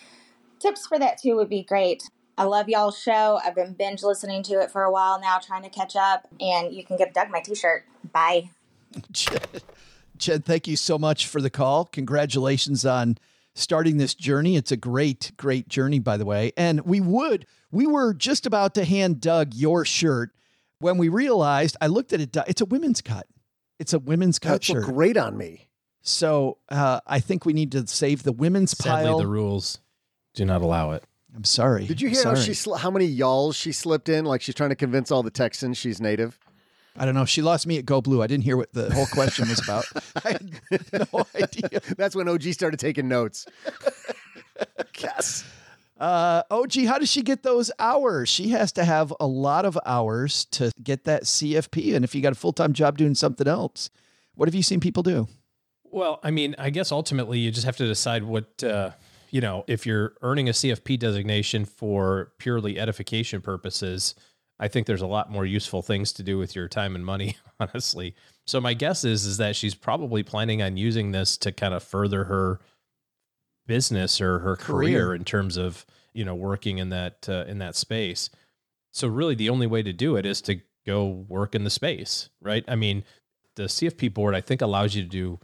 Tips for that too would be great. I love y'all's show. I've been binge listening to it for a while now, trying to catch up. And you can give Doug my t shirt. Bye. Jen, thank you so much for the call. Congratulations on starting this journey. It's a great, great journey, by the way. And we would, we were just about to hand Doug your shirt when we realized I looked at it. It's a women's cut. It's a women's cut That's look shirt. great on me. So uh, I think we need to save the women's Sadly, pile. the rules do not allow it. I'm sorry. Did you hear how she sl- how many y'alls she slipped in? Like she's trying to convince all the Texans she's native. I don't know. She lost me at Go Blue. I didn't hear what the whole question was about. I had no idea. That's when OG started taking notes. yes. Uh, OG, how does she get those hours? She has to have a lot of hours to get that CFP. And if you got a full time job doing something else, what have you seen people do? Well, I mean, I guess ultimately you just have to decide what, uh, you know, if you're earning a CFP designation for purely edification purposes, I think there's a lot more useful things to do with your time and money, honestly. So my guess is is that she's probably planning on using this to kind of further her business or her career, Career. in terms of you know working in that uh, in that space. So really, the only way to do it is to go work in the space, right? I mean, the CFP board I think allows you to do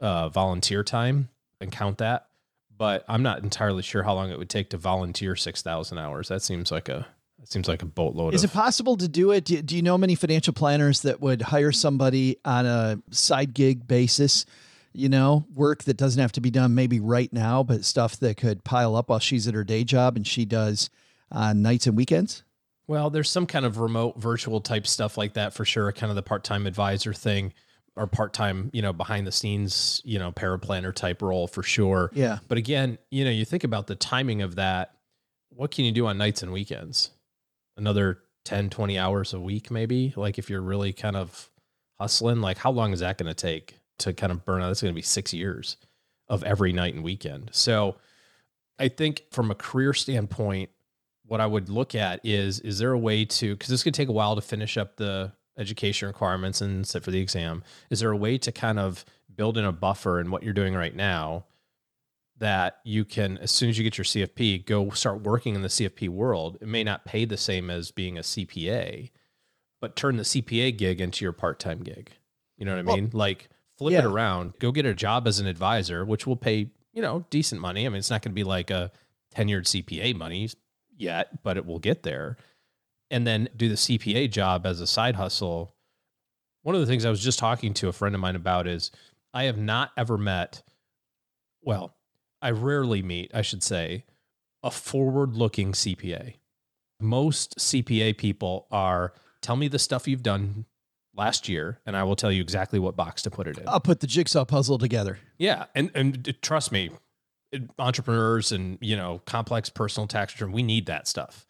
uh, volunteer time and count that, but I'm not entirely sure how long it would take to volunteer six thousand hours. That seems like a that seems like a boatload. Is of, it possible to do it? Do, do you know many financial planners that would hire somebody on a side gig basis? You know, work that doesn't have to be done maybe right now, but stuff that could pile up while she's at her day job and she does on nights and weekends? Well, there's some kind of remote virtual type stuff like that for sure, kind of the part-time advisor thing or part-time, you know, behind the scenes, you know, paraplanner type role for sure. Yeah. But again, you know, you think about the timing of that, what can you do on nights and weekends? Another 10, 20 hours a week maybe? Like if you're really kind of hustling, like how long is that going to take to kind of burn out? That's going to be 6 years of every night and weekend. So I think from a career standpoint, what I would look at is is there a way to because this could take a while to finish up the education requirements and sit for the exam. Is there a way to kind of build in a buffer in what you're doing right now that you can, as soon as you get your CFP, go start working in the CFP world? It may not pay the same as being a CPA, but turn the CPA gig into your part time gig. You know what I Well- mean? Like Flip it around. Go get a job as an advisor, which will pay, you know, decent money. I mean, it's not going to be like a tenured CPA money yet, but it will get there. And then do the CPA job as a side hustle. One of the things I was just talking to a friend of mine about is I have not ever met, well, I rarely meet, I should say, a forward looking CPA. Most CPA people are tell me the stuff you've done last year, and I will tell you exactly what box to put it in. I'll put the jigsaw puzzle together. Yeah, and and trust me, entrepreneurs and you know complex personal tax return, we need that stuff.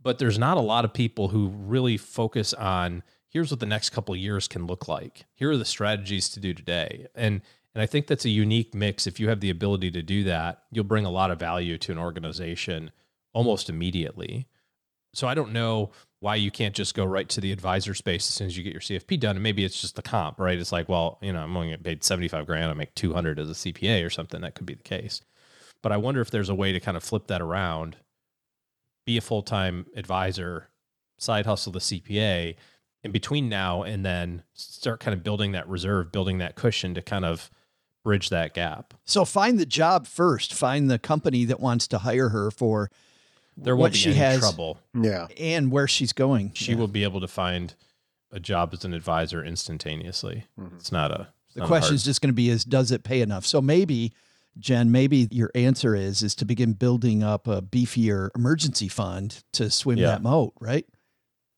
But there's not a lot of people who really focus on here's what the next couple of years can look like. Here are the strategies to do today, and and I think that's a unique mix. If you have the ability to do that, you'll bring a lot of value to an organization almost immediately. So I don't know why you can't just go right to the advisor space as soon as you get your CFP done. And maybe it's just the comp, right? It's like, well, you know, I'm only getting paid 75 grand. I make 200 as a CPA or something. That could be the case. But I wonder if there's a way to kind of flip that around, be a full time advisor, side hustle the CPA, in between now and then start kind of building that reserve, building that cushion to kind of bridge that gap. So find the job first. Find the company that wants to hire her for There what won't be she any has trouble. Yeah. and where she's going. She will be able to find a job as an advisor instantaneously. Mm-hmm. It's not a. it's The not a question hard- is just going to be is does it pay enough? So maybe Jen, maybe your answer is is to begin building up a beefier emergency fund to swim Yeah. that moat, right?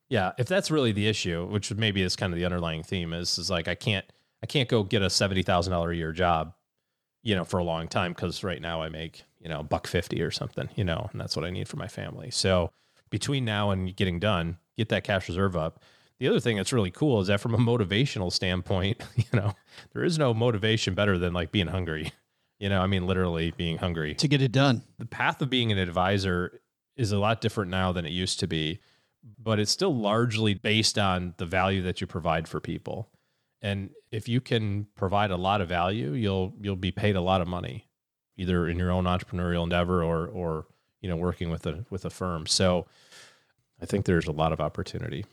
Yeah, if that's really the issue, which maybe is kind of the underlying theme, is is like I can't I can't go get a seventy thousand dollar a year job, you know, for a long time because right now I make you know buck fifty or something, you know, and that's what I need for my family. So between now and getting done, get that cash reserve up. The other thing that's really cool is that from a motivational standpoint, you know, there is no motivation better than like being hungry. You know, I mean, literally being hungry To get it done. the path of being an advisor is a lot different now than it used to be, but it's still largely based on the value that you provide for people. And if you can provide a lot of value, you'll you'll be paid a lot of money, either in your own entrepreneurial endeavor or or you know working with a with a firm. So I think there's a lot of opportunity.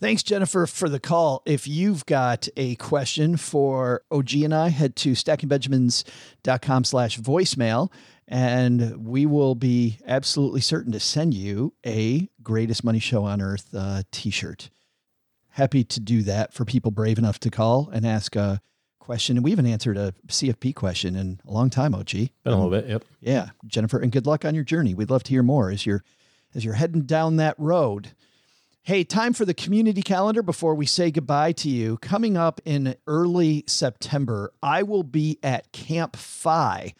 Thanks, Jennifer, for the call. If you've got a question for OG and I, head to stackingbenjamins.com slash voicemail, and we will be absolutely certain to send you a Greatest Money Show on Earth uh, t-shirt. Happy to do that for people brave enough to call and ask a question. And we haven't answered a CFP question in a long time, OG. Been a little bit, yep. Yeah, Jennifer, and good luck on your journey. We'd love to hear more as you're as you're heading down that road. Hey, time for the community calendar before we say goodbye to you. Coming up in early September, I will be at Camp FI.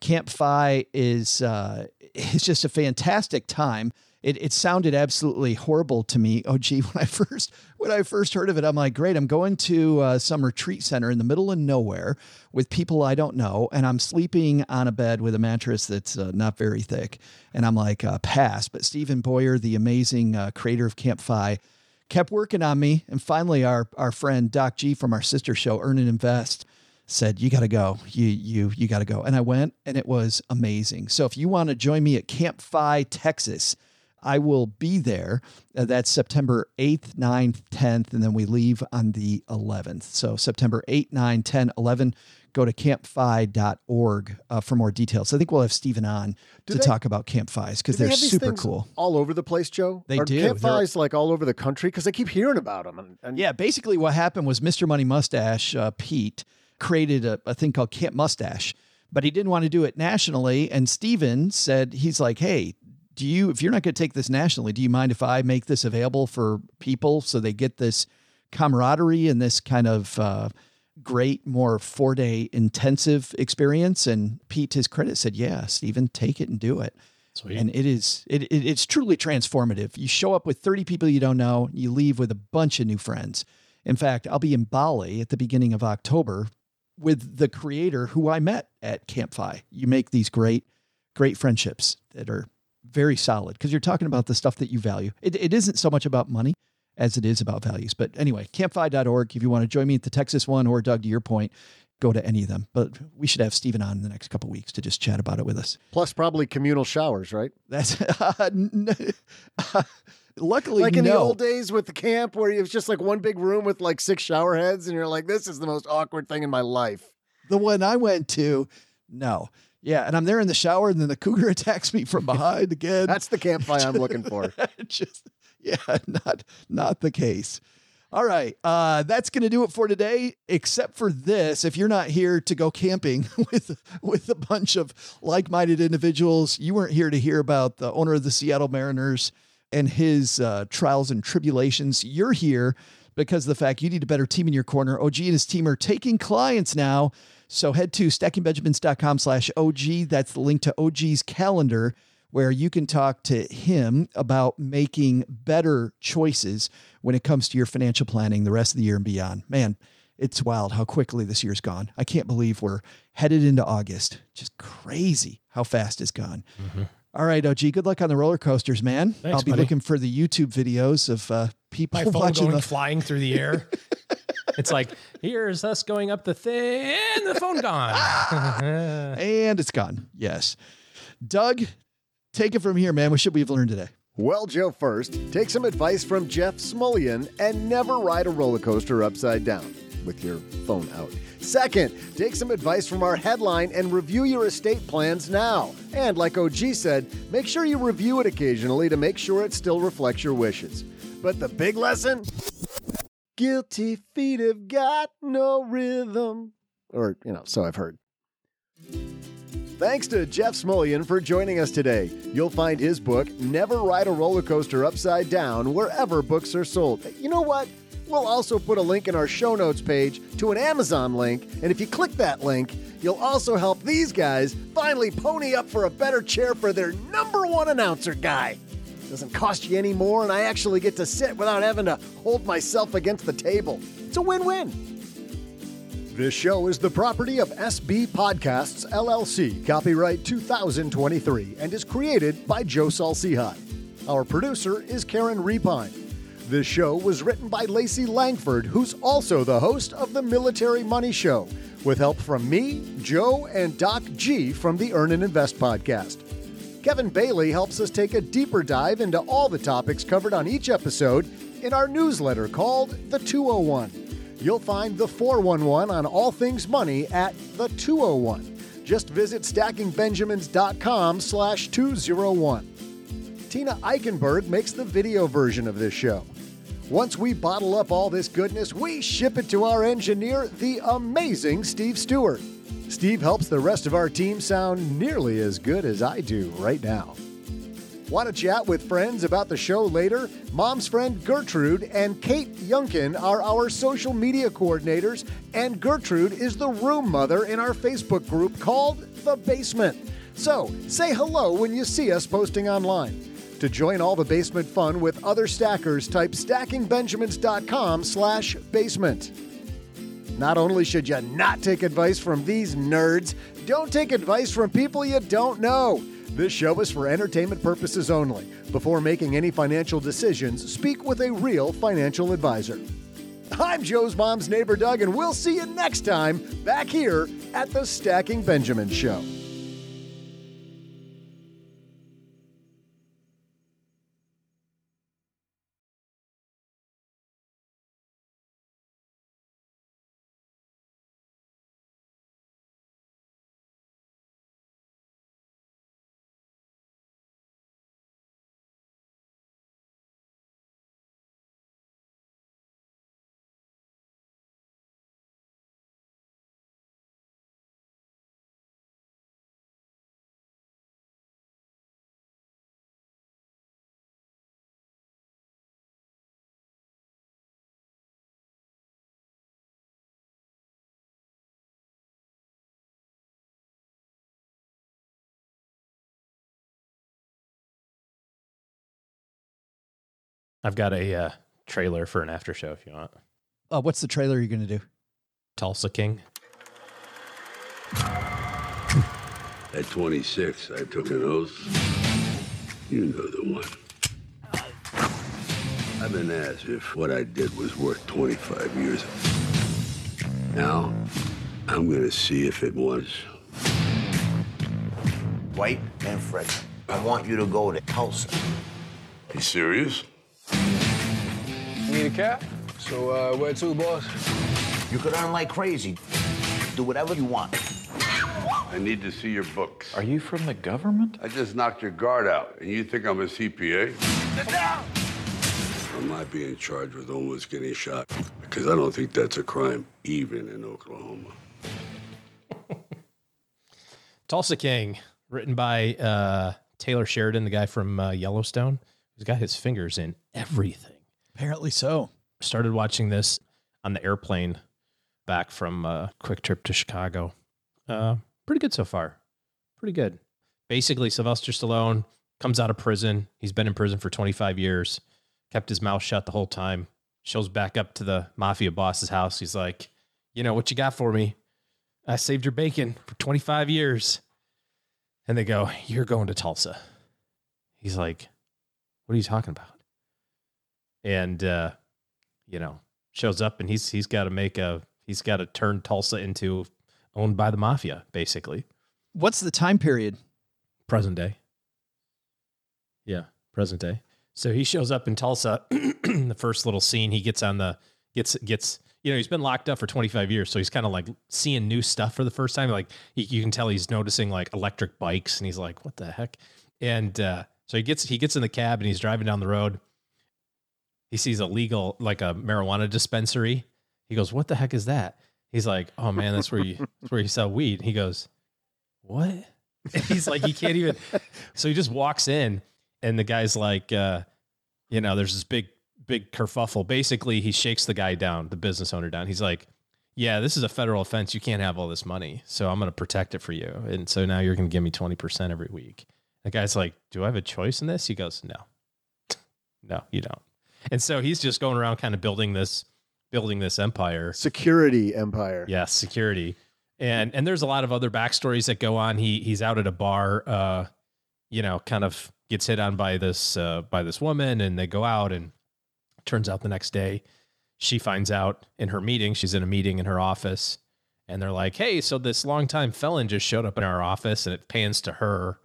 Camp FI is uh, is just a fantastic time. It, it sounded absolutely horrible to me. Oh, gee, when I first when I first heard of it, I'm like, great, I'm going to uh, some retreat center in the middle of nowhere with people I don't know, and I'm sleeping on a bed with a mattress that's uh, not very thick, and I'm like, uh, pass. But Stephen Boyer, the amazing uh, creator of Camp FI, kept working on me, and finally, our our friend Doc G from our sister show, Earn and Invest said you got to go. You you you got to go. And i went and it was amazing. So if you want to join me at camp FI texas i will be there Uh, that's september 8th 9th 10th and then we leave on the 11th so september 8 9 10 11 go to campfi.org uh, for more details i think we'll have stephen on Do to they- talk about camp FIs because they they're have super cool all over the place, Joe. They Are do. Camp They're- like all over the country because I keep hearing about them. And, and Yeah, basically what happened was Mr. Money Mustache, uh, Pete, created a, a thing called Camp Mustache, but he didn't want to do it nationally. And Steven said, he's like, hey, do you, if you're not going to take this nationally, do you mind if I make this available for people so they get this camaraderie and this kind of uh, great, more four day intensive experience? And Pete, to his credit, said, yeah, Steven, take it and do it. Sweet. And it is it, it it's truly transformative. You show up with 30 people you don't know, you leave with a bunch of new friends. In fact, I'll be in Bali at the beginning of October with the creator who I met at Camp FI. You make these great, great friendships that are very solid because you're talking about the stuff that you value. It, it isn't so much about money as it is about values. But anyway, campfi.org. If you want to join me at the Texas one or Doug, to your point, go to any of them. But we should have Stephen on in the next couple weeks to just chat about it with us. plus probably communal showers, right? That's uh luckily, like in the old days with the camp where it was just like one big room with like six shower heads, and you're like, this is the most awkward thing in my life. the one I went to, no. Yeah, and I'm there in the shower, and then the cougar attacks me from behind again. That's the campfire I'm looking for. Just yeah, not not the case. All right, uh, that's going to do it for today. Except for this, if you're not here to go camping with with a bunch of like-minded individuals, you weren't here to hear about the owner of the Seattle Mariners and his uh, trials and tribulations. You're here because of the fact you need a better team in your corner. OG and his team are taking clients now. So head to stackingbenjamins.com slash OG. That's the link to OG's calendar where you can talk to him about making better choices when it comes to your financial planning the rest of the year and beyond. Man, it's wild how quickly this year's gone. I can't believe we're headed into August. Just crazy how fast it's gone. All right, OG, good luck on the roller coasters, man. Thanks, I'll be buddy. looking for the YouTube videos of uh, people My phone going the flying through the air. it's like here's us going up the thing, and the phone gone. and it's gone. Yes. Doug, take it from here, man. What should we have learned today? Well, Joe, first, take some advice from Jeff Smulyan and never ride a roller coaster upside down with your phone out. Second, take some advice from our headline and review your estate plans now. And like OG said, make sure you review it occasionally to make sure it still reflects your wishes. But the big lesson? Guilty feet have got no rhythm. Or, you know, so I've heard. Thanks to Jeff Smulyan for joining us today. You'll find his book, Never Ride a Roller Coaster Upside Down, wherever books are sold. You know what? We'll also put a link in our show notes page to an Amazon link, and if you click that link, you'll also help these guys finally pony up for a better chair for their number one announcer guy. It Doesn't cost you any more, and I actually get to sit without having to hold myself against the table. It's a win win. This show is the property of SB Podcasts LLC, copyright 2023, and is created by Joe Saul-Sehy. Our producer is Karen Repine. This show was written by Lacey Langford, who's also the host of the Military Money Show, with help from me, Joe, and Doc G from the Earn and Invest podcast. Kevin Bailey helps us take a deeper dive into all the topics covered on each episode in our newsletter called The 201. You'll find the 411 on all things money at the 201. Just visit stackingbenjamins.com slash 201. Tina Eichenberg makes the video version of this show. Once we bottle up all this goodness, we ship it to our engineer, the amazing Steve Stewart. Steve helps the rest of our team sound nearly as good as I do right now. Want to chat with friends about the show later? Mom's friend Gertrude and Kate Yunkin are our social media coordinators, and Gertrude is the room mother in our Facebook group called The Basement. So say hello when you see us posting online. To join all the basement fun with other stackers, type stackingbenjamins.com slash basement. Not only should you not take advice from these nerds, don't take advice from people you don't know. This show is for entertainment purposes only. Before making any financial decisions, speak with a real financial advisor. I'm Joe's mom's neighbor Doug, and we'll see you next time back here at the Stacking Benjamin Show. I've got a uh, trailer for an after show if you want. Uh, what's the trailer you're going to do? Tulsa King. At 26, I took an oath. You know the one. I've been asked if what I did was worth 25 years. Now, I'm gonna see if it was. White and Fred, I want you to go to Tulsa. You serious? Need a cab? So, uh, where to, boss? You could earn like crazy. Do whatever you want. I need to see your books. Are you from the government? I just knocked your guard out, and you think I'm a CPA? I might be in charge with almost getting shot because I don't think that's a crime, even in Oklahoma. Tulsa King, written by uh, Taylor Sheridan, the guy from uh, Yellowstone, who's got his fingers in everything. Apparently so. Started watching this on the airplane back from a quick trip to Chicago. Uh, pretty good so far. Pretty good. Basically, Sylvester Stallone comes out of prison. He's been in prison for 25 years, kept his mouth shut the whole time. Shows back up to the mafia boss's house. He's like, You know what you got for me? I saved your bacon for 25 years. And they go, You're going to Tulsa. He's like, What are you talking about? And, uh, you know, shows up and he's he's got to make a he's got to turn Tulsa into owned by the mafia, basically. What's the time period? Present day. Yeah, present day. So he shows up in Tulsa. the first little scene, he gets on the gets gets you know he's been locked up for 25 years, so he's kind of like seeing new stuff for the first time. Like he, you can tell he's noticing like electric bikes, and he's like, "What the heck?" And uh, so he gets he gets in the cab and he's driving down the road. He sees a legal like a marijuana dispensary. He goes, "What the heck is that?" He's like, "Oh man, that's where you that's where you sell weed." He goes, "What?" he's like, he can't even. So he just walks in, and the guy's like, uh, you know, there's this big big kerfuffle. Basically, he shakes the guy down, the business owner down. He's like, "Yeah, this is a federal offense. You can't have all this money, so I'm going to protect it for you. And so now you're going to give me twenty percent every week." The guy's like, "Do I have a choice in this?" He goes, "No, no, you don't." And so he's just going around, kind of building this, building this empire, security empire. Yes, security. And and there's a lot of other backstories that go on. He he's out at a bar, uh, you know, kind of gets hit on by this uh, by this woman, and they go out, and turns out the next day, she finds out in her meeting. She's in a meeting in her office, and they're like, "Hey, so this longtime felon just showed up in our office," and it pans to her,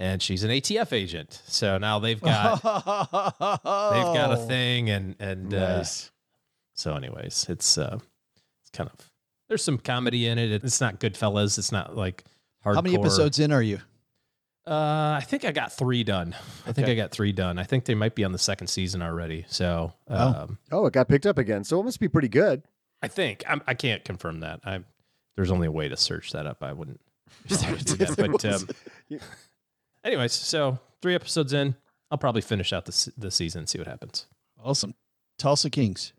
and she's an ATF agent. So now they've got they've got a thing, and and Nice. uh, so, anyways, it's uh, it's kind of there's some comedy in it. It's not Goodfellas. It's not like hardcore. How many episodes in are you? Uh, I think I got three done. I think Okay. I got three done. I think they might be on the second season already. So, um, Oh, it got picked up again, so it must be pretty good. I think I'm, I can't confirm that. I there's only a way to search that up. I wouldn't. I would do that. But um, anyways, so three episodes in, I'll probably finish out the the season, and see what happens. Awesome. Tulsa Kings.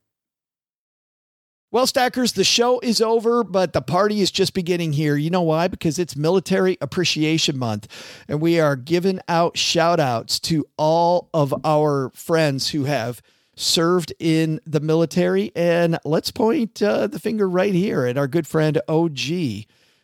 Well, Stackers, the show is over, but the party is just beginning here. You know why? Because it's Military Appreciation Month, and we are giving out shout outs to all of our friends who have served in the military. And let's point uh, the finger right here at our good friend OG,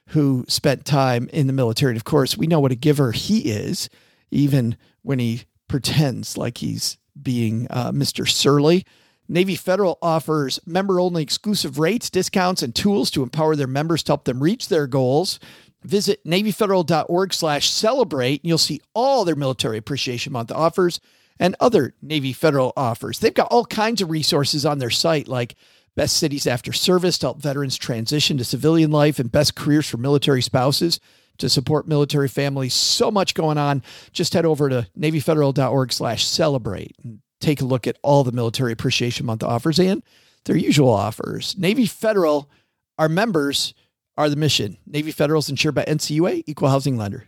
who spent time in the military. And of course, we know what a giver he is, even when he pretends like he's being uh, Mr. Surly. Navy Federal offers member only exclusive rates, discounts, and tools to empower their members to help them reach their goals. Visit NavyFederal.org slash celebrate, and you'll see all their Military Appreciation Month offers and other Navy Federal offers. They've got all kinds of resources on their site, like best cities after service to help veterans transition to civilian life and best careers for military spouses to support military families. So much going on. Just head over to NavyFederal.org slash celebrate and take a look at all the Military Appreciation Month offers and their usual offers. Navy Federal, our members are the mission. Navy Federal is insured by NCUA, equal housing lender.